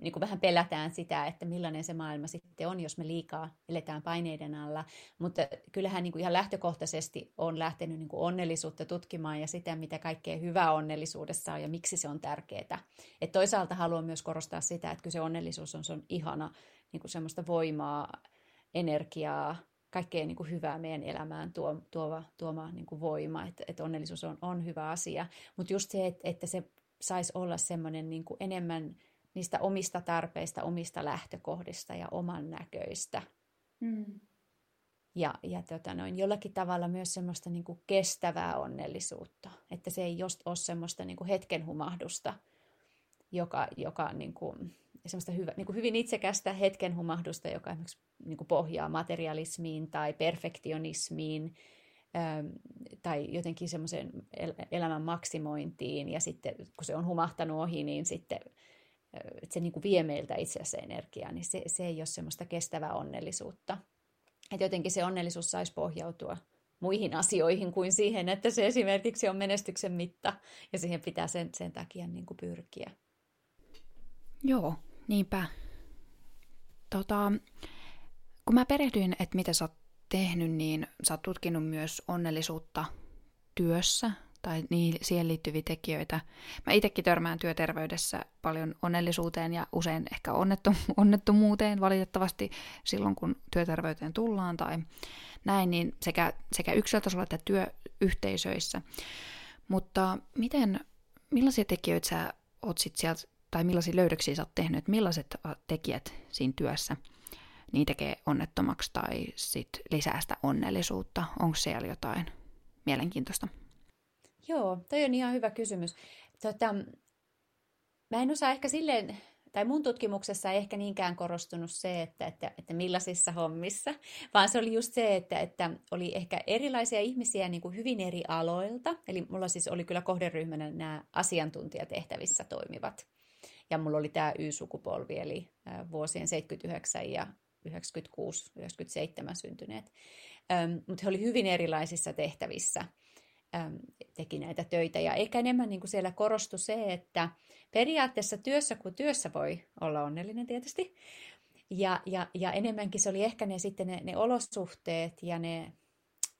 niin kuin vähän pelätään sitä, että millainen se maailma sitten on, jos me liikaa eletään paineiden alla. Mutta kyllähän niin kuin ihan lähtökohtaisesti on lähtenyt niin kuin onnellisuutta tutkimaan ja sitä, mitä kaikkea hyvää onnellisuudessa on ja miksi se on tärkeää. Et toisaalta haluan myös korostaa sitä, että kyllä se onnellisuus on, se on ihana niin kuin semmoista voimaa, energiaa, kaikkea niin kuin hyvää meidän elämään tuo, tuova, tuoma niin kuin voima, että, että onnellisuus on, on hyvä asia. Mutta just se, että, että se saisi olla semmoinen niin enemmän niistä omista tarpeista, omista lähtökohdista ja oman näköistä. Mm. Ja, ja tota noin, jollakin tavalla myös semmoista niin kuin kestävää onnellisuutta, että se ei just ole semmoista niin kuin hetken humahdusta, joka, joka niin kuin, semmoista hyvä, niin kuin hyvin itsekästä hetken humahdusta, joka esimerkiksi niin kuin pohjaa materialismiin tai perfektionismiin, ähm, tai jotenkin semmoisen elämän maksimointiin, ja sitten kun se on humahtanut ohi, niin sitten että se niin kuin vie meiltä itse asiassa energiaa, niin se, se ei ole semmoista kestävää onnellisuutta. Että jotenkin se onnellisuus saisi pohjautua muihin asioihin kuin siihen, että se esimerkiksi on menestyksen mitta, ja siihen pitää sen, sen takia niin kuin pyrkiä. Joo, niinpä. Tota, kun mä perehdyin, että mitä sä oot tehnyt, niin sä oot tutkinut myös onnellisuutta työssä tai niin, siihen liittyviä tekijöitä. Mä itsekin törmään työterveydessä paljon onnellisuuteen ja usein ehkä onnettom- onnettomuuteen valitettavasti silloin, kun työterveyteen tullaan tai näin, niin sekä, sekä yksilötasolla että työyhteisöissä. Mutta miten, millaisia tekijöitä sä oot sit sieltä, tai millaisia löydöksiä sä oot tehnyt, että millaiset tekijät siinä työssä niin tekee onnettomaksi tai sit lisää sitä onnellisuutta? Onko siellä jotain mielenkiintoista? Joo, toi on ihan hyvä kysymys. Tota, mä en osaa ehkä silleen, tai mun tutkimuksessa ei ehkä niinkään korostunut se, että, että, että millaisissa hommissa, vaan se oli just se, että, että oli ehkä erilaisia ihmisiä niin kuin hyvin eri aloilta. Eli mulla siis oli kyllä kohderyhmänä nämä asiantuntijatehtävissä toimivat. Ja mulla oli tämä Y-sukupolvi, eli vuosien 79 ja 96-97 syntyneet. Mutta he oli hyvin erilaisissa tehtävissä – teki näitä töitä. Ja ehkä enemmän niin kuin siellä korostui se, että periaatteessa työssä kuin työssä voi olla onnellinen tietysti. Ja, ja, ja enemmänkin se oli ehkä ne, sitten ne, ne olosuhteet ja ne,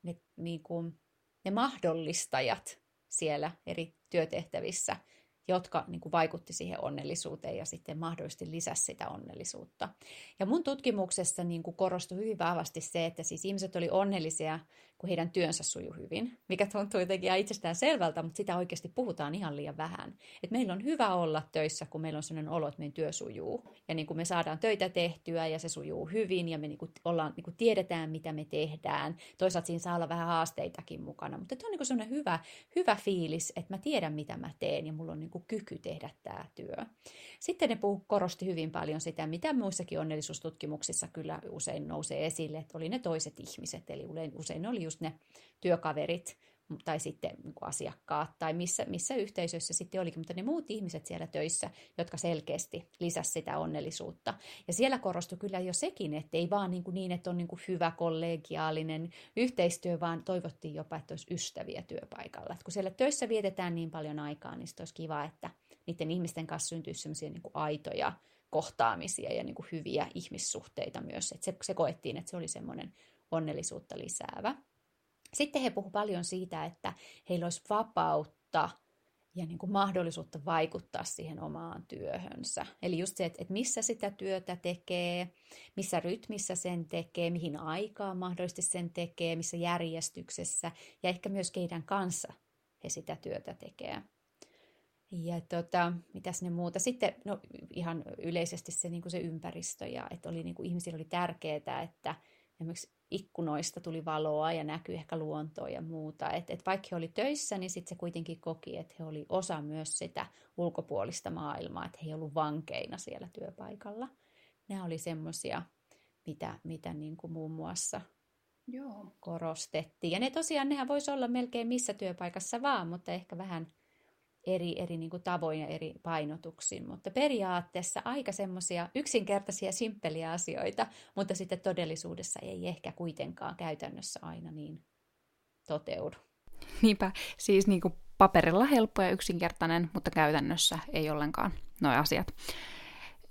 ne, niin kuin, ne mahdollistajat siellä eri työtehtävissä – jotka niin kuin vaikutti siihen onnellisuuteen ja sitten mahdollisesti lisäsi sitä onnellisuutta. Ja mun tutkimuksessa niin kuin korostui hyvin vahvasti se, että siis ihmiset oli onnellisia, kun heidän työnsä sujui hyvin, mikä tuntuu jotenkin ihan itsestään selvältä, mutta sitä oikeasti puhutaan ihan liian vähän. Et meillä on hyvä olla töissä, kun meillä on sellainen olo, että meidän työ sujuu. Ja niin kuin me saadaan töitä tehtyä ja se sujuu hyvin ja me niin kuin ollaan, niin kuin tiedetään, mitä me tehdään. Toisaalta siinä saa olla vähän haasteitakin mukana, mutta on niin sellainen hyvä, hyvä fiilis, että mä tiedän, mitä mä teen ja mulla on niin kuin kyky tehdä tämä työ. Sitten ne puhu, korosti hyvin paljon sitä, mitä muissakin onnellisuustutkimuksissa kyllä usein nousee esille, että oli ne toiset ihmiset, eli usein oli just ne työkaverit, tai sitten niin asiakkaat tai missä, missä yhteisöissä sitten olikin, mutta ne muut ihmiset siellä töissä, jotka selkeästi lisäsivät sitä onnellisuutta. Ja siellä korostui kyllä jo sekin, että ei vaan niin, kuin niin että on niin kuin hyvä kollegiaalinen yhteistyö, vaan toivottiin jopa, että olisi ystäviä työpaikalla. Että kun siellä töissä vietetään niin paljon aikaa, niin olisi kiva, että niiden ihmisten kanssa syntyisi sellaisia niin kuin aitoja kohtaamisia ja niin kuin hyviä ihmissuhteita myös. Että se, se koettiin, että se oli semmoinen onnellisuutta lisäävä. Sitten he puhuivat paljon siitä, että heillä olisi vapautta ja niin kuin mahdollisuutta vaikuttaa siihen omaan työhönsä. Eli just se, että, että missä sitä työtä tekee, missä rytmissä sen tekee, mihin aikaan mahdollisesti sen tekee, missä järjestyksessä ja ehkä myös keidän kanssa he sitä työtä tekee. Ja tota, mitäs ne muuta. Sitten no, ihan yleisesti se, niin kuin se ympäristö ja että oli, niin kuin, ihmisillä oli tärkeää, että esimerkiksi ikkunoista tuli valoa ja näkyi ehkä luontoa ja muuta. Et, et vaikka he oli töissä, niin sitten se kuitenkin koki, että he oli osa myös sitä ulkopuolista maailmaa, että he ei ollut vankeina siellä työpaikalla. Nämä oli semmoisia, mitä, mitä niin kuin muun muassa Joo. korostettiin. Ja ne tosiaan, nehän voisi olla melkein missä työpaikassa vaan, mutta ehkä vähän eri, eri niin kuin tavoin ja eri painotuksin, mutta periaatteessa aika semmoisia yksinkertaisia, simppeliä asioita, mutta sitten todellisuudessa ei ehkä kuitenkaan käytännössä aina niin toteudu. Niinpä, siis niin kuin paperilla helppo ja yksinkertainen, mutta käytännössä ei ollenkaan nuo asiat.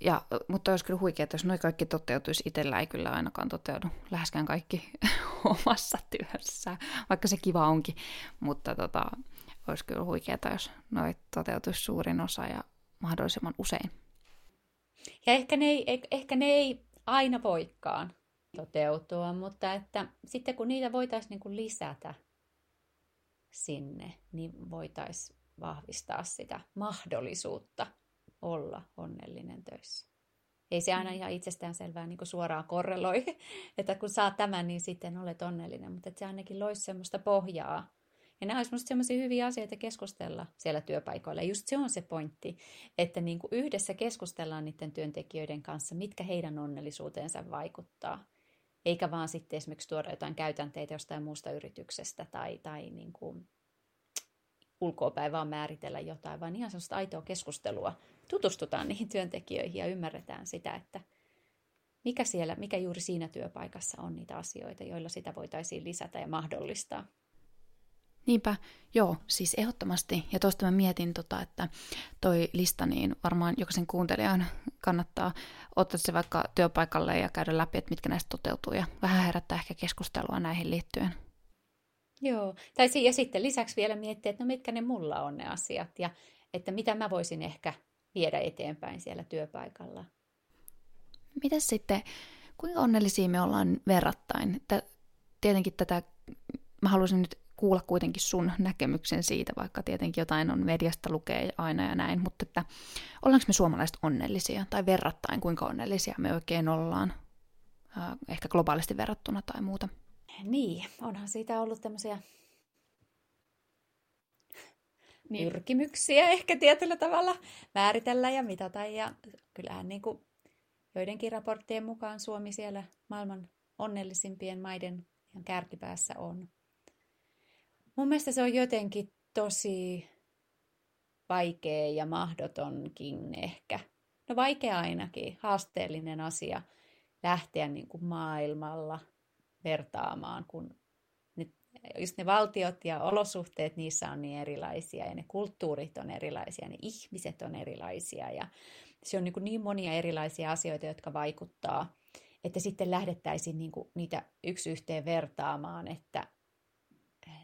Ja, mutta olisi kyllä huikea, että jos noin kaikki toteutuisi, itsellä ei kyllä ainakaan toteudu läheskään kaikki omassa työssä, vaikka se kiva onkin. Mutta tota, olisi kyllä huikeaa, jos noin toteutuisi suurin osa ja mahdollisimman usein. Ja ehkä ne ei, ehkä ne ei aina voikaan toteutua, mutta että sitten kun niitä voitaisiin niin kuin lisätä sinne, niin voitaisiin vahvistaa sitä mahdollisuutta olla onnellinen töissä. Ei se aina mm. ihan itsestään selvää niin suoraan korreloi, että kun saat tämän, niin sitten olet onnellinen, mutta että se ainakin loisi semmoista pohjaa ja nämä olisivat sellaisia hyviä asioita keskustella siellä työpaikoilla. Ja just se on se pointti, että niin kuin yhdessä keskustellaan niiden työntekijöiden kanssa, mitkä heidän onnellisuuteensa vaikuttaa. Eikä vaan sitten esimerkiksi tuoda jotain käytänteitä jostain muusta yrityksestä tai, tai niin kuin ulkoapäin vaan määritellä jotain, vaan ihan sellaista aitoa keskustelua. Tutustutaan niihin työntekijöihin ja ymmärretään sitä, että mikä, siellä, mikä juuri siinä työpaikassa on niitä asioita, joilla sitä voitaisiin lisätä ja mahdollistaa. Niinpä, joo, siis ehdottomasti. Ja tuosta mä mietin, tota, että toi lista, niin varmaan jokaisen kuuntelijan kannattaa ottaa se vaikka työpaikalle ja käydä läpi, että mitkä näistä toteutuu ja vähän herättää ehkä keskustelua näihin liittyen. Joo, tai ja sitten lisäksi vielä miettiä, että no mitkä ne mulla on ne asiat ja että mitä mä voisin ehkä viedä eteenpäin siellä työpaikalla. Mitäs sitten, kuinka onnellisia me ollaan verrattain? Tietenkin tätä, mä haluaisin nyt kuulla kuitenkin sun näkemyksen siitä, vaikka tietenkin jotain on mediasta lukee aina ja näin, mutta että ollaanko me suomalaiset onnellisia tai verrattain, kuinka onnellisia me oikein ollaan, ehkä globaalisti verrattuna tai muuta? Niin, onhan siitä ollut tämmöisiä niin. pyrkimyksiä ehkä tietyllä tavalla määritellä ja mitata. Ja kyllähän niin kuin joidenkin raporttien mukaan Suomi siellä maailman onnellisimpien maiden ihan kärkipäässä on. Mun mielestä se on jotenkin tosi vaikea ja mahdotonkin ehkä. No vaikea ainakin, haasteellinen asia lähteä niin kuin maailmalla vertaamaan, kun ne, just ne valtiot ja olosuhteet niissä on niin erilaisia ja ne kulttuurit on erilaisia, ne ihmiset on erilaisia ja se on niin, kuin niin monia erilaisia asioita, jotka vaikuttaa, että sitten lähdettäisiin niin kuin niitä yksi yhteen vertaamaan, että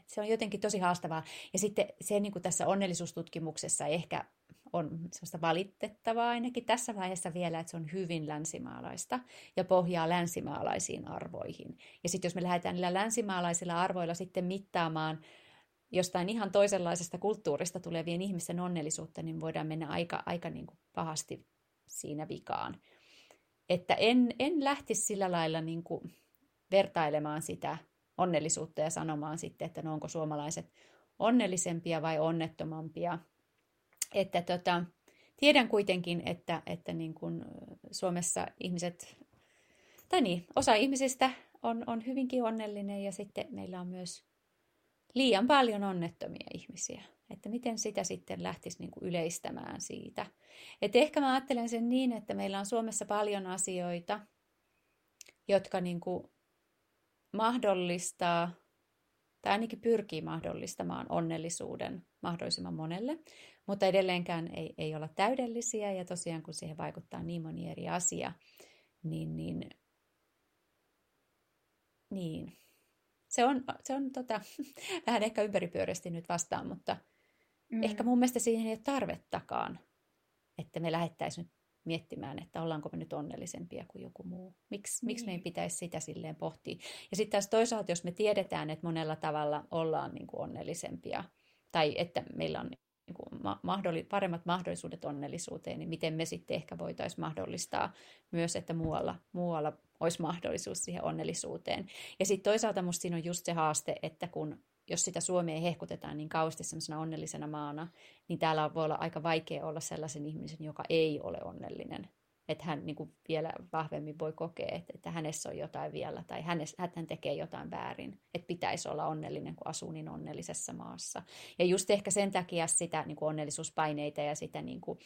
se on jotenkin tosi haastavaa. Ja sitten se niin kuin tässä onnellisuustutkimuksessa ehkä on sellaista valitettavaa ainakin tässä vaiheessa vielä, että se on hyvin länsimaalaista ja pohjaa länsimaalaisiin arvoihin. Ja sitten jos me lähdetään niillä länsimaalaisilla arvoilla sitten mittaamaan jostain ihan toisenlaisesta kulttuurista tulevien ihmisten onnellisuutta, niin voidaan mennä aika, aika niin kuin pahasti siinä vikaan. Että en, en lähtisi sillä lailla niin kuin vertailemaan sitä onnellisuutta ja sanomaan sitten, että no onko suomalaiset onnellisempia vai onnettomampia. Että tota, tiedän kuitenkin, että, että niin kuin Suomessa ihmiset, tai niin, osa ihmisistä on, on hyvinkin onnellinen ja sitten meillä on myös liian paljon onnettomia ihmisiä. Että miten sitä sitten lähtisi niin kuin yleistämään siitä. Et ehkä mä ajattelen sen niin, että meillä on Suomessa paljon asioita, jotka niin kuin mahdollistaa, tai ainakin pyrkii mahdollistamaan onnellisuuden mahdollisimman monelle, mutta edelleenkään ei, ei olla täydellisiä, ja tosiaan kun siihen vaikuttaa niin moni eri asia, niin, niin, niin. se on, se on tota, vähän ehkä ympäripyöreästi nyt vastaan, mutta mm. ehkä mun mielestä siihen ei ole tarvettakaan, että me lähettäisiin nyt miettimään, että ollaanko me nyt onnellisempia kuin joku muu. Miks, niin. Miksi meidän pitäisi sitä silleen pohtia? Ja sitten taas toisaalta, jos me tiedetään, että monella tavalla ollaan niin kuin onnellisempia, tai että meillä on niin kuin mahdolli, paremmat mahdollisuudet onnellisuuteen, niin miten me sitten ehkä voitaisiin mahdollistaa myös, että muualla, muualla olisi mahdollisuus siihen onnellisuuteen. Ja sitten toisaalta musta siinä on just se haaste, että kun jos sitä Suomea hehkutetaan niin kauheasti sellaisena onnellisena maana, niin täällä voi olla aika vaikea olla sellaisen ihmisen, joka ei ole onnellinen. Että hän niin kuin vielä vahvemmin voi kokea, että, että hänessä on jotain vielä tai hänessä, hän tekee jotain väärin. Että pitäisi olla onnellinen, kun asuu niin onnellisessa maassa. Ja just ehkä sen takia sitä niin kuin onnellisuuspaineita ja sitä niin kuin,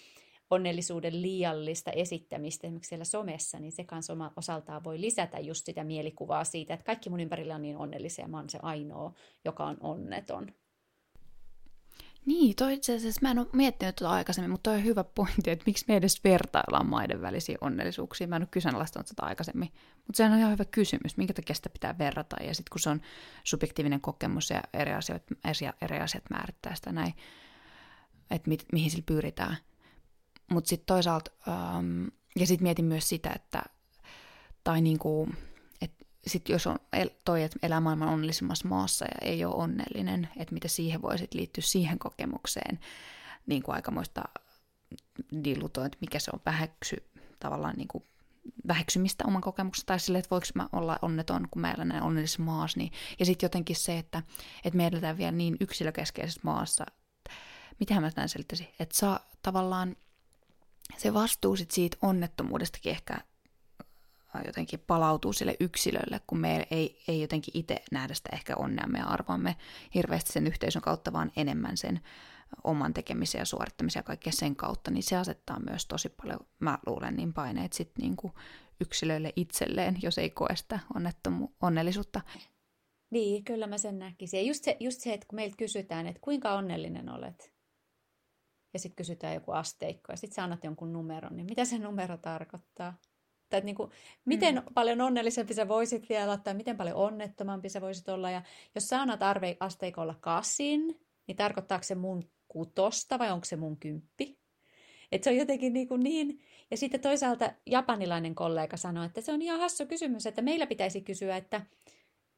onnellisuuden liiallista esittämistä esimerkiksi siellä somessa, niin se kanssa osaltaan voi lisätä just sitä mielikuvaa siitä, että kaikki mun ympärillä on niin onnellisia, mä oon se ainoa, joka on onneton. Niin, toi itse asiassa, mä en ole miettinyt tuota aikaisemmin, mutta toi on hyvä pointti, että miksi me edes vertaillaan maiden välisiä onnellisuuksia. Mä en ole kyseenalaistanut sitä aikaisemmin, mutta se on ihan hyvä kysymys, minkä takia sitä pitää verrata. Ja sitten kun se on subjektiivinen kokemus ja eri asiat, eri asiat määrittää sitä näin, että mi, mihin sillä pyritään – mutta sitten toisaalta, ähm, ja sitten mietin myös sitä, että, tai niinku, että sit jos on el, toi, että elää maailman onnellisimmassa maassa ja ei ole onnellinen, että mitä siihen voi sit liittyä siihen kokemukseen, niin kuin aikamoista dilutoa, että mikä se on väheksy, tavallaan niin kuin väheksymistä oman kokemuksesta, tai sille, että voiko mä olla onneton, kun mä elän näin onnellisessa maassa. Niin, ja sitten jotenkin se, että, että me eletään vielä niin yksilökeskeisessä maassa, mitä mä tämän selittäisin, että saa tavallaan se vastuu sit siitä onnettomuudestakin ehkä äh, jotenkin palautuu sille yksilölle, kun me ei, ei jotenkin itse nähdä sitä ehkä onneamme ja arvoamme hirveästi sen yhteisön kautta, vaan enemmän sen oman tekemisen ja suorittamisen ja kaikkea sen kautta, niin se asettaa myös tosi paljon, mä luulen, niin paineet sitten niinku yksilöille itselleen, jos ei koe sitä onnettomu- onnellisuutta. Niin, kyllä mä sen näkisin. Ja just se, just se, että kun meiltä kysytään, että kuinka onnellinen olet, ja sitten kysytään joku asteikko ja sitten sä annat jonkun numeron, niin mitä se numero tarkoittaa? Tai että niin kuin, miten mm. paljon onnellisempi sä voisit vielä olla tai miten paljon onnettomampi sä voisit olla. Ja jos sä annat arve, asteikolla kasin, niin tarkoittaako se mun kutosta vai onko se mun kymppi? Et se on jotenkin niin, kuin niin. Ja sitten toisaalta japanilainen kollega sanoi, että se on ihan hassu kysymys, että meillä pitäisi kysyä, että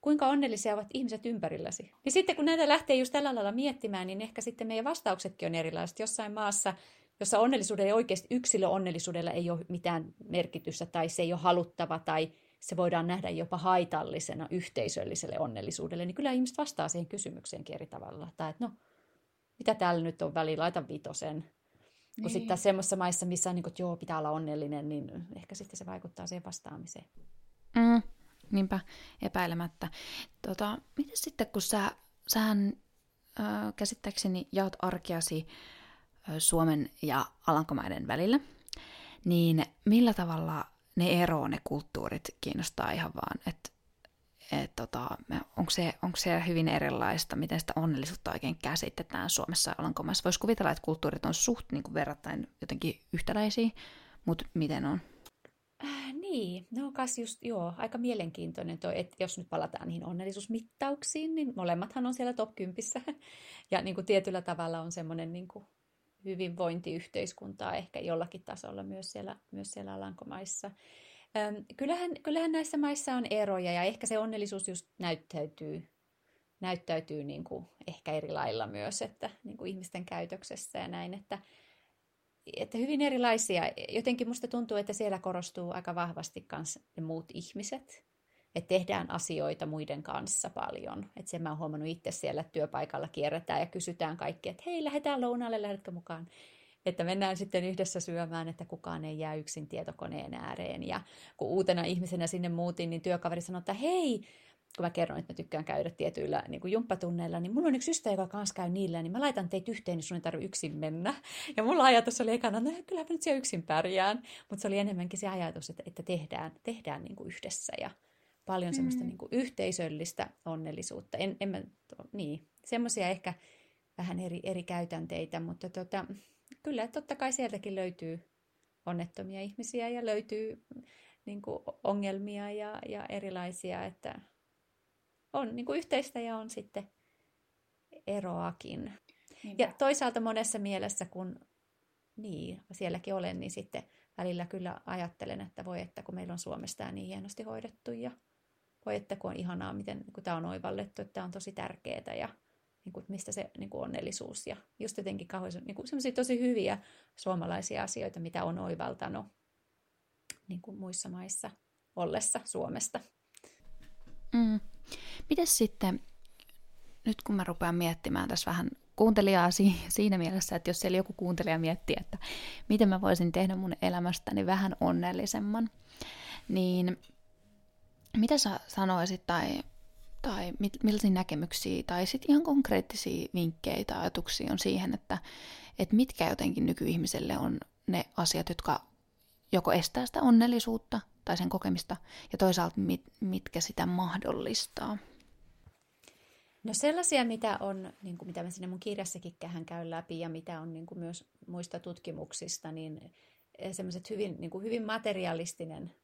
kuinka onnellisia ovat ihmiset ympärilläsi. Niin sitten kun näitä lähtee just tällä lailla miettimään, niin ehkä sitten meidän vastauksetkin on erilaiset. Jossain maassa, jossa onnellisuudella ei oikeasti yksilöonnellisuudella ei ole mitään merkitystä tai se ei ole haluttava tai se voidaan nähdä jopa haitallisena yhteisölliselle onnellisuudelle, niin kyllä ihmiset vastaa siihen kysymykseen eri tavalla. Tai että no, mitä täällä nyt on väliin, laita vitosen. Niin. Kun sitten semmoisessa maissa, missä on niin kuin, että joo, pitää olla onnellinen, niin ehkä sitten se vaikuttaa siihen vastaamiseen. Mm, niinpä epäilemättä. Tota, miten sitten, kun sä, sähän äh, käsittääkseni jaot arkeasi Suomen ja Alankomaiden välillä, niin millä tavalla ne eroa, ne kulttuurit kiinnostaa ihan vaan, että et tota, onko, se, onko se hyvin erilaista, miten sitä onnellisuutta oikein käsitetään Suomessa ja Alankomaissa. Voisi kuvitella, että kulttuurit on suht niin kuin verrattain jotenkin yhtäläisiä, mutta miten on? Niin, no kas just, joo, aika mielenkiintoinen toi, että jos nyt palataan niihin onnellisuusmittauksiin, niin molemmathan on siellä top 10. Ja niin kuin tietyllä tavalla on semmoinen niin kuin hyvinvointiyhteiskuntaa ehkä jollakin tasolla myös siellä, myös siellä Alankomaissa. Ähm, kyllähän, kyllähän näissä maissa on eroja ja ehkä se onnellisuus just näyttäytyy, näyttäytyy niin kuin ehkä eri lailla myös, että niin kuin ihmisten käytöksessä ja näin, että että hyvin erilaisia. Jotenkin musta tuntuu, että siellä korostuu aika vahvasti myös ne muut ihmiset. Että tehdään asioita muiden kanssa paljon. Että sen mä oon huomannut itse siellä työpaikalla kierretään ja kysytään kaikki, että hei, lähdetään lounaalle, lähdetkö mukaan? Että mennään sitten yhdessä syömään, että kukaan ei jää yksin tietokoneen ääreen. Ja kun uutena ihmisenä sinne muutin, niin työkaveri sanoi, että hei, kun mä kerron, että mä tykkään käydä tietyillä niin kuin jumppatunneilla, niin mulla on yksi ystävä, joka kanssa käy niillä, niin mä laitan teitä yhteen, niin sun ei tarvitse yksin mennä. Ja mulla ajatus oli ekana, että no, kyllä mä nyt siellä yksin pärjään, mutta se oli enemmänkin se ajatus, että, että tehdään, tehdään niin kuin yhdessä ja paljon semmoista mm. niin kuin yhteisöllistä onnellisuutta. En, en mä, niin, semmoisia ehkä vähän eri, eri käytänteitä, mutta tota, kyllä totta kai sieltäkin löytyy onnettomia ihmisiä ja löytyy niin kuin ongelmia ja, ja erilaisia, että on niin kuin yhteistä ja on sitten eroakin. Niinpä. Ja toisaalta monessa mielessä, kun niin, sielläkin olen, niin sitten välillä kyllä ajattelen, että voi että kun meillä on Suomessa tämä niin hienosti hoidettu ja voi että kun on ihanaa, miten kun tämä on oivallettu, että tämä on tosi tärkeää ja niin kuin, mistä se niin kuin onnellisuus ja just jotenkin kauhean niin kuin tosi hyviä suomalaisia asioita, mitä on oivaltanut niin kuin muissa maissa. ollessa Suomesta. Mm. Mites sitten, nyt kun mä rupean miettimään tässä vähän kuuntelijaa siinä mielessä, että jos siellä joku kuuntelija miettii, että miten mä voisin tehdä mun elämästäni vähän onnellisemman, niin mitä sä sanoisit tai, tai millaisia näkemyksiä tai sitten ihan konkreettisia vinkkejä tai ajatuksia on siihen, että, että mitkä jotenkin nykyihmiselle on ne asiat, jotka joko estää sitä onnellisuutta tai sen kokemista, ja toisaalta mit, mitkä sitä mahdollistaa? No sellaisia, mitä on, niin kuin mitä mä sinne mun kirjassakin kähän käyn läpi ja mitä on niin kuin myös muista tutkimuksista, niin semmoiset hyvin, niin kuin hyvin materialistinen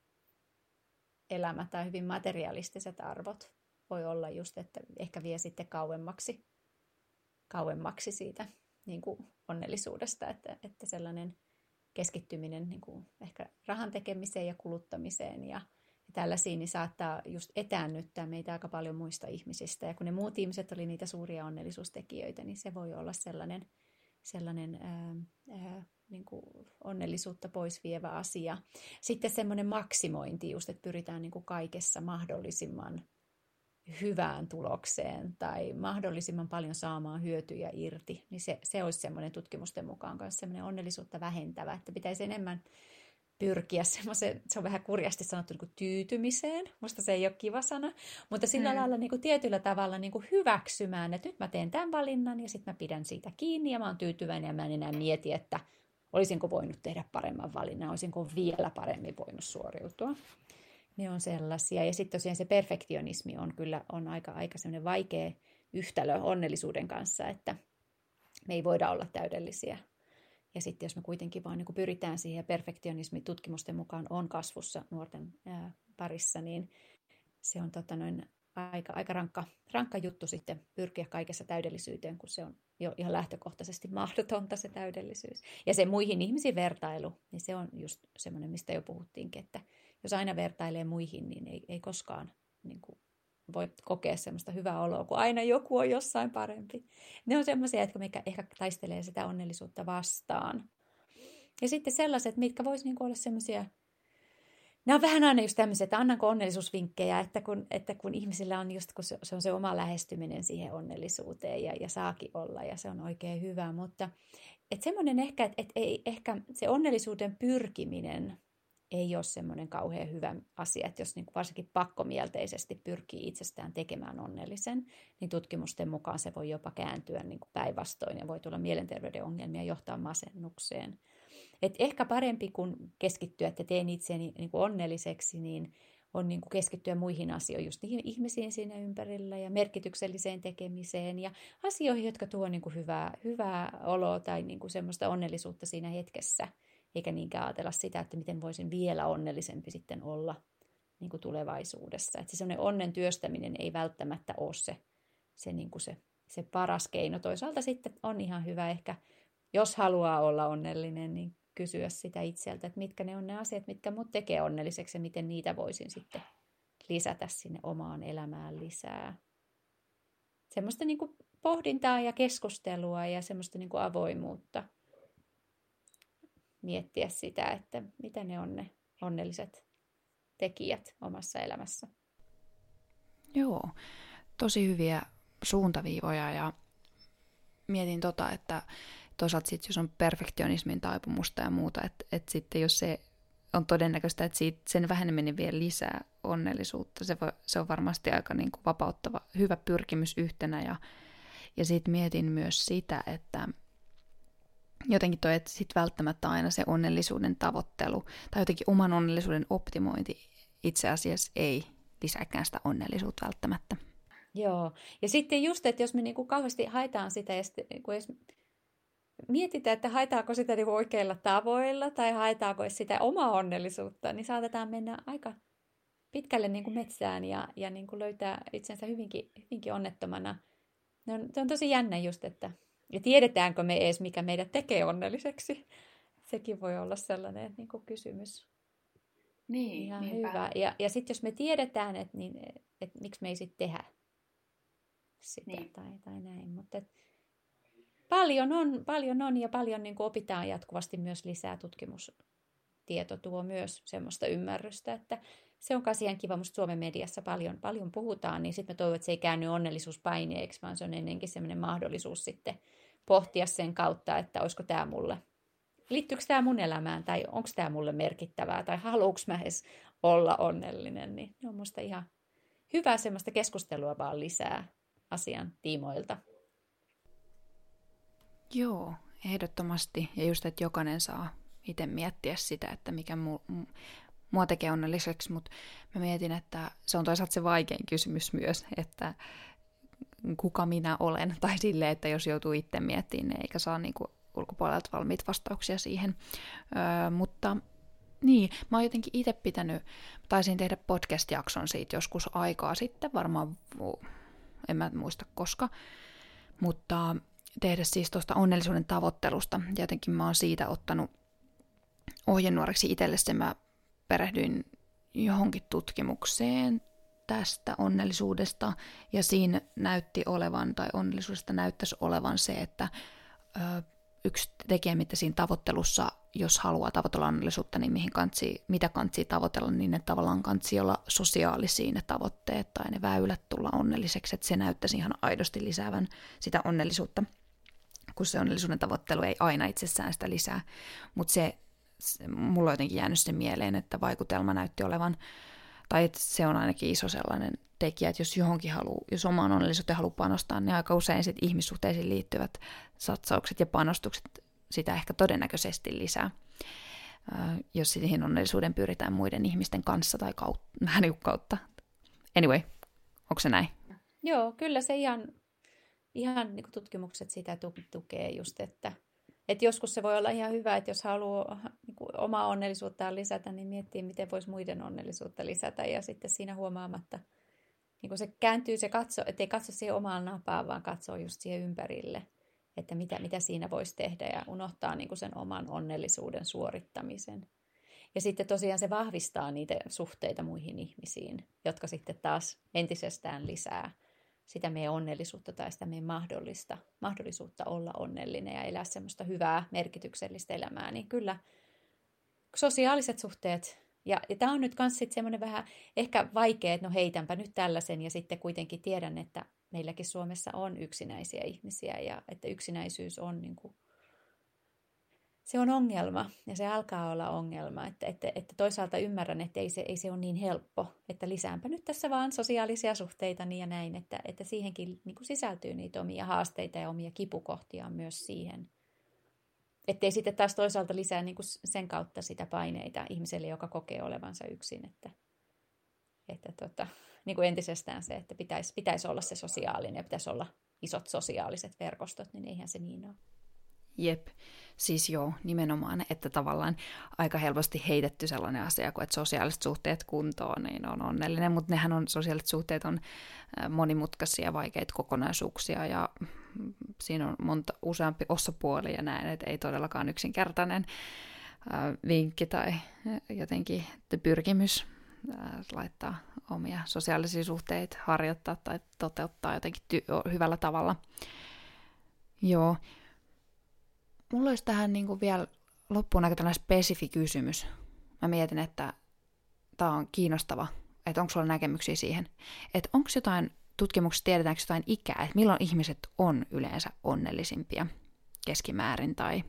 elämä tai hyvin materialistiset arvot voi olla just, että ehkä vie sitten kauemmaksi, kauemmaksi siitä niin kuin onnellisuudesta, että, että sellainen keskittyminen niin kuin ehkä rahan tekemiseen ja kuluttamiseen ja, ja tällaisiin, niin saattaa just etäännyttää meitä aika paljon muista ihmisistä. Ja kun ne muut ihmiset oli niitä suuria onnellisuustekijöitä, niin se voi olla sellainen, sellainen ää, ää, niin kuin onnellisuutta pois vievä asia. Sitten semmoinen maksimointi just, että pyritään niin kuin kaikessa mahdollisimman hyvään tulokseen tai mahdollisimman paljon saamaan hyötyjä irti, niin se, se olisi semmoinen tutkimusten mukaan myös semmoinen onnellisuutta vähentävä, että pitäisi enemmän pyrkiä semmoiseen, se on vähän kurjasti sanottu niin kuin tyytymiseen, musta se ei ole kiva sana, mutta sillä mm. lailla niin kuin tietyllä tavalla niin kuin hyväksymään, että nyt mä teen tämän valinnan ja sitten mä pidän siitä kiinni ja mä oon tyytyväinen ja mä en enää mieti, että olisinko voinut tehdä paremman valinnan, olisinko vielä paremmin voinut suoriutua ne on sellaisia. Ja sitten tosiaan se perfektionismi on kyllä on aika, aika sellainen vaikea yhtälö onnellisuuden kanssa, että me ei voida olla täydellisiä. Ja sitten jos me kuitenkin vaan niin pyritään siihen, ja perfektionismi tutkimusten mukaan on kasvussa nuorten ää, parissa, niin se on tota noin, aika, aika rankka, rankka juttu sitten pyrkiä kaikessa täydellisyyteen, kun se on jo ihan lähtökohtaisesti mahdotonta se täydellisyys. Ja se muihin ihmisiin vertailu, niin se on just semmoinen, mistä jo puhuttiinkin, että jos aina vertailee muihin, niin ei, ei koskaan niin kuin, voi kokea semmoista hyvää oloa, kun aina joku on jossain parempi. Ne on semmoisia, jotka mikä ehkä taistelee sitä onnellisuutta vastaan. Ja sitten sellaiset, mitkä voisi niin olla semmoisia, nämä on vähän aina just tämmöisiä, että annanko onnellisuusvinkkejä, että kun, että kun ihmisillä on just, kun se, on se oma lähestyminen siihen onnellisuuteen ja, ja saakin olla ja se on oikein hyvä, mutta että semmoinen ehkä, että, että ei, ehkä se onnellisuuden pyrkiminen ei ole semmoinen kauhean hyvä asia, että jos niin varsinkin pakkomielteisesti pyrkii itsestään tekemään onnellisen, niin tutkimusten mukaan se voi jopa kääntyä niin päinvastoin ja voi tulla mielenterveyden ongelmia johtaa masennukseen. Et ehkä parempi kuin keskittyä, että teen itseäni niin kuin onnelliseksi, niin on niin kuin keskittyä muihin asioihin, just niihin ihmisiin siinä ympärillä ja merkitykselliseen tekemiseen ja asioihin, jotka tuo niin kuin hyvää, hyvää oloa tai niin kuin semmoista onnellisuutta siinä hetkessä – eikä niinkään ajatella sitä, että miten voisin vielä onnellisempi sitten olla niin kuin tulevaisuudessa. Että se sellainen onnen työstäminen ei välttämättä ole se, se, niin kuin se, se paras keino. Toisaalta sitten on ihan hyvä ehkä, jos haluaa olla onnellinen, niin kysyä sitä itseltä, että mitkä ne on ne asiat, mitkä mut tekee onnelliseksi ja miten niitä voisin sitten lisätä sinne omaan elämään lisää. Semmoista niin kuin pohdintaa ja keskustelua ja semmoista niin kuin avoimuutta – miettiä sitä, että mitä ne on ne onnelliset tekijät omassa elämässä. Joo, tosi hyviä suuntaviivoja ja mietin tota, että toisaalta sit, jos on perfektionismin taipumusta ja muuta, että, että sitten jos se on todennäköistä, että siitä, sen väheneminen vie lisää onnellisuutta, se, voi, se on varmasti aika niin kuin vapauttava, hyvä pyrkimys yhtenä ja, ja sitten mietin myös sitä, että jotenkin toi, että sit välttämättä aina se onnellisuuden tavoittelu tai jotenkin oman onnellisuuden optimointi itse asiassa ei lisääkään sitä onnellisuutta välttämättä. Joo, ja sitten just, että jos me niinku kauheasti haetaan sitä ja sitten niinku jos mietitään, että haetaanko sitä niinku oikeilla tavoilla tai haetaanko sitä omaa onnellisuutta, niin saatetaan mennä aika pitkälle niinku metsään ja, ja niinku löytää itsensä hyvinkin, hyvinkin onnettomana. Ne on, se on tosi jännä just, että ja tiedetäänkö me edes, mikä meidät tekee onnelliseksi? Sekin voi olla sellainen niin kuin kysymys. Niin, Ihan niinpä. hyvä. Ja, ja sitten jos me tiedetään, että, niin, että miksi me ei sitten tehdä sitä niin. tai, tai näin. Mutta paljon on, paljon on ja paljon niin kuin opitaan jatkuvasti myös lisää tutkimustieto tuo myös semmoista ymmärrystä, että se on myös ihan kiva, musta Suomen mediassa paljon, paljon puhutaan, niin sitten mä toivon, että se ei käänny onnellisuuspaineeksi, vaan se on ennenkin sellainen mahdollisuus sitten pohtia sen kautta, että olisiko tämä mulle, liittyykö tämä mun elämään tai onko tämä mulle merkittävää tai haluuks mä edes olla onnellinen, niin ne on musta ihan hyvää semmoista keskustelua vaan lisää asian tiimoilta. Joo, ehdottomasti. Ja just, että jokainen saa itse miettiä sitä, että mikä mu, mua tekee onnelliseksi, mutta mä mietin, että se on toisaalta se vaikein kysymys myös, että kuka minä olen, tai sille, että jos joutuu itse miettimään, niin eikä saa niinku ulkopuolelta valmiit vastauksia siihen. Öö, mutta niin, mä oon jotenkin itse pitänyt, taisin tehdä podcast-jakson siitä joskus aikaa sitten, varmaan, en mä muista koska, mutta tehdä siis tuosta onnellisuuden tavoittelusta. Ja jotenkin mä oon siitä ottanut ohjenuoreksi itselle mä perehdyin johonkin tutkimukseen tästä onnellisuudesta, ja siinä näytti olevan, tai onnellisuudesta näyttäisi olevan se, että ö, yksi tekijä, mitä siinä tavoittelussa, jos haluaa tavoitella onnellisuutta, niin mihin kansi, mitä kansi tavoitella, niin ne tavallaan kansi olla sosiaalisia ne tavoitteet tai ne väylät tulla onnelliseksi, että se näyttäisi ihan aidosti lisäävän sitä onnellisuutta, kun se onnellisuuden tavoittelu ei aina itsessään sitä lisää, mutta se, se, mulla on jotenkin jäänyt sen mieleen, että vaikutelma näytti olevan, tai että se on ainakin iso sellainen tekijä, että jos johonkin haluaa, jos omaan onnellisuuteen haluaa panostaa, niin aika usein sit ihmissuhteisiin liittyvät satsaukset ja panostukset sitä ehkä todennäköisesti lisää, jos siihen onnellisuuden pyritään muiden ihmisten kanssa tai vähän niin kautta. Anyway, onko se näin? Joo, kyllä se ihan, ihan niin tutkimukset sitä tukee just, että, että joskus se voi olla ihan hyvä, että jos haluaa niin kuin omaa onnellisuuttaan lisätä, niin miettii, miten voisi muiden onnellisuutta lisätä ja sitten siinä huomaamatta – niin kun se kääntyy, se katso, ettei katso siihen omaan napaan, vaan katsoo just siihen ympärille, että mitä, mitä siinä voisi tehdä ja unohtaa niin kuin sen oman onnellisuuden suorittamisen. Ja sitten tosiaan se vahvistaa niitä suhteita muihin ihmisiin, jotka sitten taas entisestään lisää sitä meidän onnellisuutta tai sitä meidän mahdollista, mahdollisuutta olla onnellinen ja elää semmoista hyvää, merkityksellistä elämää, niin kyllä sosiaaliset suhteet ja, ja tämä on nyt myös semmoinen vähän ehkä vaikea, että no heitänpä nyt tällaisen ja sitten kuitenkin tiedän, että meilläkin Suomessa on yksinäisiä ihmisiä ja että yksinäisyys on niin kuin, se on ongelma ja se alkaa olla ongelma, että, että, että toisaalta ymmärrän, että ei se, ei se ole niin helppo, että lisäänpä nyt tässä vaan sosiaalisia suhteita niin ja näin, että, että siihenkin niin kuin sisältyy niitä omia haasteita ja omia kipukohtia myös siihen. Ettei sitten taas toisaalta lisää niin kuin sen kautta sitä paineita ihmiselle, joka kokee olevansa yksin. Että, että tota, niin kuin entisestään se, että pitäisi, pitäisi olla se sosiaalinen ja pitäisi olla isot sosiaaliset verkostot, niin eihän se niin ole. Jep, siis joo, nimenomaan, että tavallaan aika helposti heitetty sellainen asia kuin, että sosiaaliset suhteet kuntoon, niin on onnellinen, mutta nehän on, sosiaaliset suhteet on monimutkaisia, vaikeita kokonaisuuksia ja siinä on monta useampi osapuoli ja näin, että ei todellakaan yksinkertainen vinkki tai jotenkin pyrkimys laittaa omia sosiaalisia suhteita, harjoittaa tai toteuttaa jotenkin ty- hyvällä tavalla. Joo, mulla olisi tähän niin kuin vielä loppuun aika tällainen spesifi kysymys. Mä mietin, että tämä on kiinnostava, että onko sulla näkemyksiä siihen, että onko jotain tutkimuksessa tiedetäänkö jotain ikää, että milloin ihmiset on yleensä onnellisimpia keskimäärin tai...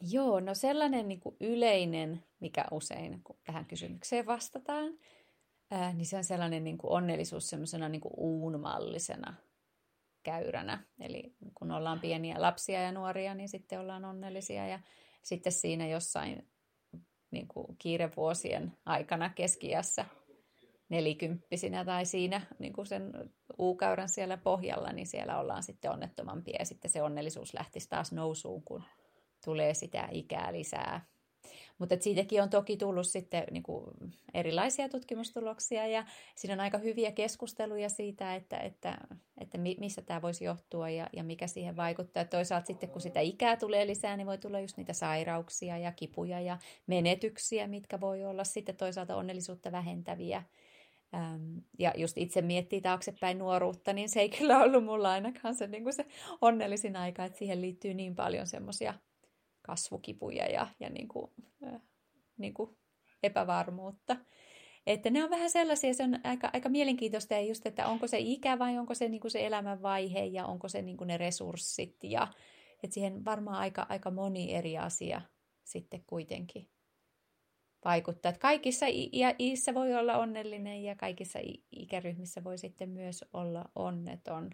Joo, no sellainen niin kuin yleinen, mikä usein kun tähän kysymykseen vastataan, ää, niin se on sellainen niin kuin onnellisuus semmoisena niin uunmallisena käyränä. Eli kun ollaan pieniä lapsia ja nuoria, niin sitten ollaan onnellisia ja sitten siinä jossain niin kuin kiirevuosien aikana keskiässä nelikymppisinä tai siinä niin kuin sen uukäyrän siellä pohjalla, niin siellä ollaan sitten onnettomampia ja sitten se onnellisuus lähtisi taas nousuun, kun tulee sitä ikää lisää. Mutta siitäkin on toki tullut sitten niin kuin erilaisia tutkimustuloksia ja siinä on aika hyviä keskusteluja siitä, että, että, että mistä tämä voisi johtua ja, ja mikä siihen vaikuttaa. Toisaalta sitten kun sitä ikää tulee lisää, niin voi tulla just niitä sairauksia ja kipuja ja menetyksiä, mitkä voi olla sitten toisaalta onnellisuutta vähentäviä. Ja just itse miettii taaksepäin nuoruutta, niin se ei kyllä ollut mulla ainakaan se, niin kuin se onnellisin aika, että siihen liittyy niin paljon semmoisia kasvukipuja ja, ja niin kuin, äh, niin kuin epävarmuutta. Että ne on vähän sellaisia, se on aika, aika mielenkiintoista ja just, että onko se ikä vai onko se, niin kuin se elämänvaihe ja onko se niin kuin ne resurssit ja että siihen varmaan aika, aika moni eri asia sitten kuitenkin vaikuttaa. Että kaikissa iissä voi olla onnellinen ja kaikissa ikäryhmissä voi sitten myös olla onneton.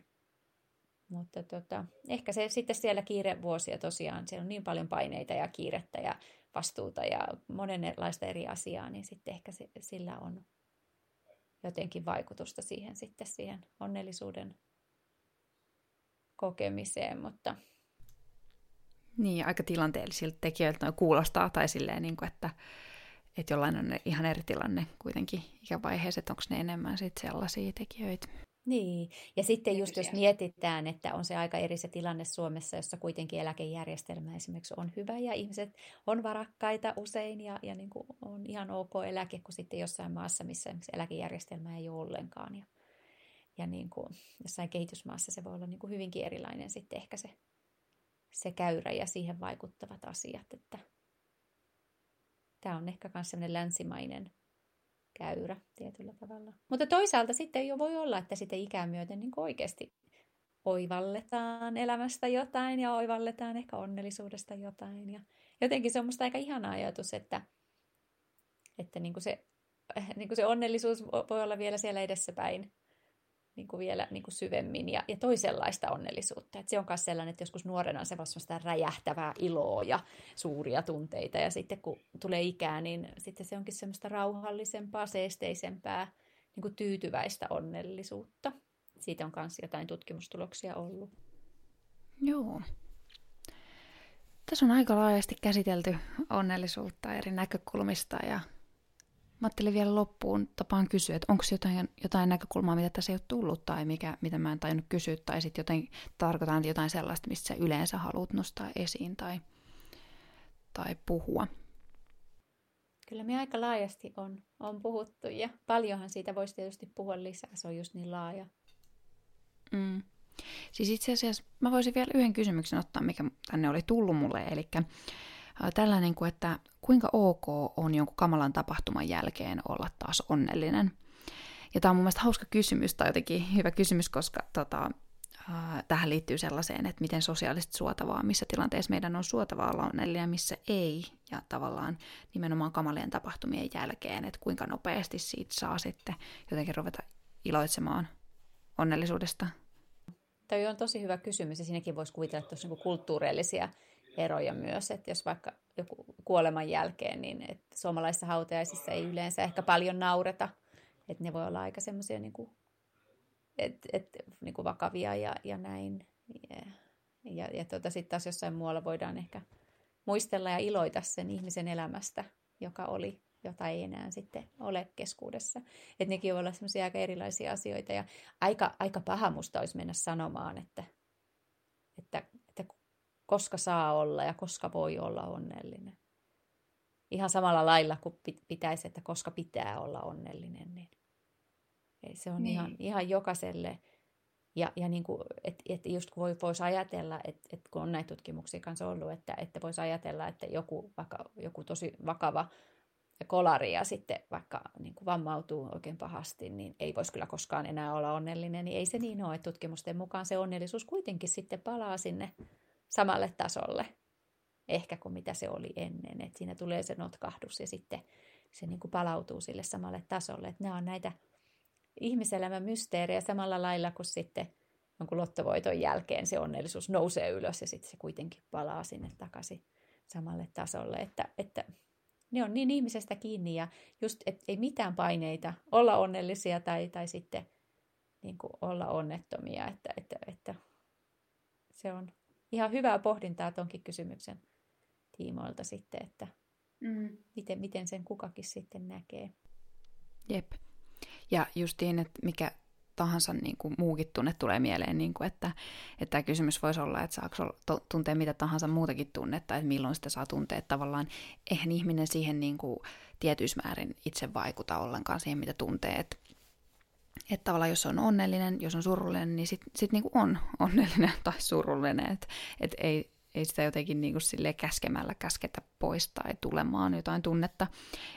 Mutta tota, ehkä se sitten siellä kiirevuosia tosiaan, siellä on niin paljon paineita ja kiirettä ja vastuuta ja monenlaista eri asiaa, niin sitten ehkä se, sillä on jotenkin vaikutusta siihen sitten siihen onnellisuuden kokemiseen, mutta... Niin, aika tilanteellisilta tekijöiltä kuulostaa, tai silleen, niin kuin, että, että jollain on ihan eri tilanne kuitenkin ikävaiheessa, että onko ne enemmän sitten sellaisia tekijöitä. Niin, ja sitten just jos mietitään, että on se aika eri se tilanne Suomessa, jossa kuitenkin eläkejärjestelmä esimerkiksi on hyvä ja ihmiset on varakkaita usein ja, ja niin kuin on ihan ok eläke kuin sitten jossain maassa, missä esimerkiksi eläkejärjestelmä ei ole ollenkaan. Ja, ja niin kuin jossain kehitysmaassa se voi olla niin kuin hyvinkin erilainen sitten ehkä se, se käyrä ja siihen vaikuttavat asiat. Että tämä on ehkä myös sellainen länsimainen käyrä tietyllä tavalla. Mutta toisaalta sitten jo voi olla, että sitten ikää myöten niin oikeasti oivalletaan elämästä jotain ja oivalletaan ehkä onnellisuudesta jotain. Ja jotenkin se on musta aika ihana ajatus, että, että niin kuin se, niin kuin se onnellisuus voi olla vielä siellä edessäpäin niin kuin vielä niin kuin syvemmin ja, ja toisenlaista onnellisuutta. Et se on myös sellainen, että joskus nuorena se vasta räjähtävää iloa ja suuria tunteita ja sitten kun tulee ikää, niin sitten se onkin semmoista rauhallisempaa, seesteisempää, niin kuin tyytyväistä onnellisuutta. Siitä on myös jotain tutkimustuloksia ollut. Joo. Tässä on aika laajasti käsitelty onnellisuutta eri näkökulmista ja Mä ajattelin vielä loppuun tapaan kysyä, että onko jotain, jotain näkökulmaa, mitä tässä ei ole tullut tai mikä, mitä mä en tajunnut kysyä, tai sitten joten tarkoitan jotain sellaista, mistä sä yleensä haluat nostaa esiin tai, tai puhua. Kyllä me aika laajasti on, on puhuttu ja paljonhan siitä voisi tietysti puhua lisää, se on just niin laaja. Mm. Siis itse asiassa mä voisin vielä yhden kysymyksen ottaa, mikä tänne oli tullut mulle, eli tällainen kuin, että kuinka ok on jonkun kamalan tapahtuman jälkeen olla taas onnellinen. Ja tämä on mun mielestä hauska kysymys, tai jotenkin hyvä kysymys, koska tota, äh, tähän liittyy sellaiseen, että miten sosiaalisesti suotavaa, missä tilanteessa meidän on suotavaa olla onnellinen, missä ei, ja tavallaan nimenomaan kamalien tapahtumien jälkeen, että kuinka nopeasti siitä saa sitten jotenkin ruveta iloitsemaan onnellisuudesta. Tämä on tosi hyvä kysymys, ja siinäkin voisi kuvitella, että on kulttuurillisia eroja myös, että jos vaikka joku kuoleman jälkeen, niin että suomalaisissa hautajaisissa ei yleensä ehkä paljon naureta, että ne voi olla aika semmoisia niin kuin, et, et, niin kuin vakavia ja, ja näin. Ja, ja, ja tuota, sitten taas jossain muualla voidaan ehkä muistella ja iloita sen ihmisen elämästä, joka oli, jota ei enää sitten ole keskuudessa. Että nekin voi olla semmoisia aika erilaisia asioita ja aika, aika paha musta olisi mennä sanomaan, että, että koska saa olla ja koska voi olla onnellinen. Ihan samalla lailla kuin pitäisi, että koska pitää olla onnellinen, niin se on niin. ihan, ihan jokaiselle. Ja, ja niin kuin, et, et just kun voi, voisi ajatella, että et kun on näitä tutkimuksia kanssa ollut, että, että voisi ajatella, että joku, vaikka joku tosi vakava kolari ja sitten vaikka niin kuin vammautuu oikein pahasti, niin ei voisi kyllä koskaan enää olla onnellinen, niin ei se niin ole. Että tutkimusten mukaan se onnellisuus kuitenkin sitten palaa sinne samalle tasolle ehkä kuin mitä se oli ennen. Et siinä tulee se notkahdus ja sitten se niin kuin palautuu sille samalle tasolle. Et nämä on näitä ihmiselämän mysteerejä samalla lailla kuin sitten jonkun lottovoiton jälkeen se onnellisuus nousee ylös ja sitten se kuitenkin palaa sinne takaisin samalle tasolle. Että, että ne on niin ihmisestä kiinni ja just, että ei mitään paineita olla onnellisia tai, tai sitten niin kuin olla onnettomia, että, että, että se on ihan hyvää pohdintaa tuonkin kysymyksen tiimoilta sitten, että mm. miten, miten sen kukakin sitten näkee. Jep. Ja justiin, että mikä tahansa niin kuin muukin tunne tulee mieleen, niin kuin, että, että tämä kysymys voisi olla, että saako tuntea mitä tahansa muutakin tunnetta, että milloin sitä saa tuntea, että tavallaan eihän ihminen siihen niin kuin tietyismäärin itse vaikuta ollenkaan siihen, mitä tuntee, että että tavallaan jos on onnellinen, jos on surullinen, niin sitten sit niinku on onnellinen tai surullinen. Että et ei, ei sitä jotenkin niinku sille käskemällä käsketä pois tai tulemaan jotain tunnetta.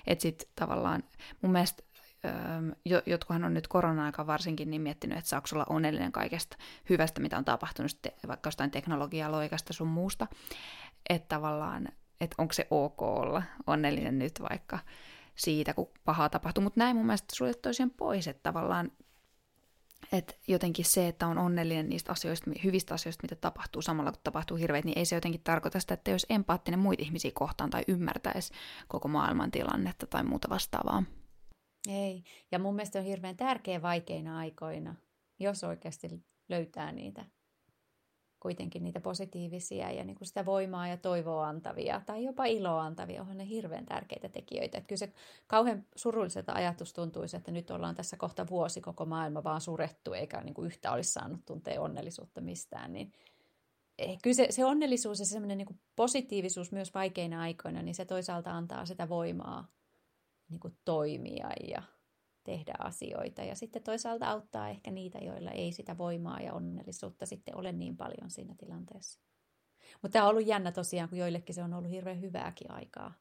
Että sitten tavallaan mun mielestä öö, jotkuhan on nyt korona-aika varsinkin niin miettinyt, että saako olla onnellinen kaikesta hyvästä, mitä on tapahtunut, sitten vaikka jostain teknologialoikasta sun muusta, että tavallaan, että onko se ok olla onnellinen nyt vaikka siitä, kun pahaa tapahtuu, mutta näin mun mielestä suljet toisen pois, että tavallaan että jotenkin se, että on onnellinen niistä asioista, hyvistä asioista, mitä tapahtuu samalla kun tapahtuu hirveät, niin ei se jotenkin tarkoita sitä, että jos empaattinen muita ihmisiä kohtaan tai ymmärtäisi koko maailman tilannetta tai muuta vastaavaa. Ei. Ja mun mielestä on hirveän tärkeä vaikeina aikoina, jos oikeasti löytää niitä kuitenkin niitä positiivisia ja niin kuin sitä voimaa ja toivoa antavia tai jopa iloa antavia, onhan ne hirveän tärkeitä tekijöitä. Että kyllä se kauhean surulliselta ajatus tuntuisi, että nyt ollaan tässä kohta vuosi koko maailma vaan surettu eikä niin kuin yhtä olisi saanut tuntea onnellisuutta mistään. Niin eh, kyllä se, se onnellisuus ja semmoinen niin positiivisuus myös vaikeina aikoina, niin se toisaalta antaa sitä voimaa niin kuin toimia ja tehdä asioita. Ja sitten toisaalta auttaa ehkä niitä, joilla ei sitä voimaa ja onnellisuutta sitten ole niin paljon siinä tilanteessa. Mutta tämä on ollut jännä tosiaan, kun joillekin se on ollut hirveän hyvääkin aikaa.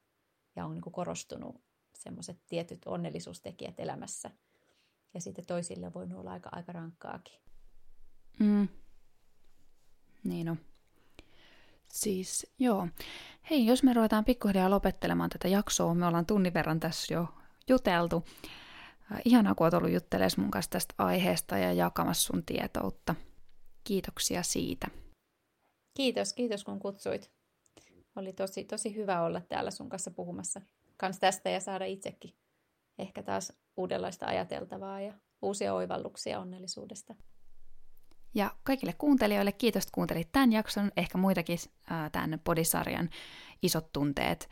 Ja on niin korostunut semmoiset tietyt onnellisuustekijät elämässä. Ja sitten toisille voi olla aika, aika rankkaakin. Mm. Niin on. Siis joo. Hei, jos me ruvetaan pikkuhiljaa lopettelemaan tätä jaksoa, me ollaan tunnin verran tässä jo juteltu. Äh, ihanaa, kun olet ollut juttelemaan mun kanssa tästä aiheesta ja jakamassa sun tietoutta. Kiitoksia siitä. Kiitos, kiitos kun kutsuit. Oli tosi, tosi hyvä olla täällä sun kanssa puhumassa kans tästä ja saada itsekin ehkä taas uudenlaista ajateltavaa ja uusia oivalluksia onnellisuudesta. Ja kaikille kuuntelijoille kiitos, että kuuntelit tämän jakson, ehkä muitakin äh, tämän podisarjan isot tunteet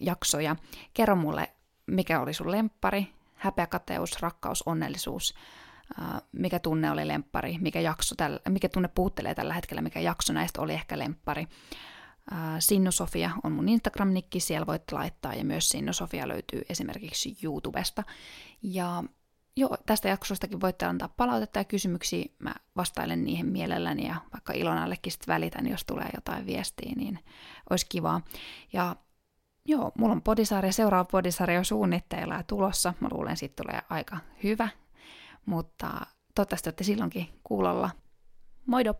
jaksoja. Kerro mulle, mikä oli sun lemppari, häpeä, kateus, rakkaus, onnellisuus, mikä tunne oli lemppari, mikä, jakso tällä, mikä tunne puuttelee tällä hetkellä, mikä jakso näistä oli ehkä lemppari. Sinnusofia on mun Instagram-nikki, siellä voit laittaa, ja myös Sinnusofia löytyy esimerkiksi YouTubesta. Ja joo, tästä jaksostakin voitte antaa palautetta ja kysymyksiä, mä vastailen niihin mielelläni, ja vaikka Ilonallekin sitten välitän, jos tulee jotain viestiä, niin olisi kivaa. Ja Joo, mulla on podisarja, seuraava podisarja on suunnitteilla ja tulossa. Mä luulen, siitä tulee aika hyvä, mutta toivottavasti olette silloinkin kuulolla. Moido!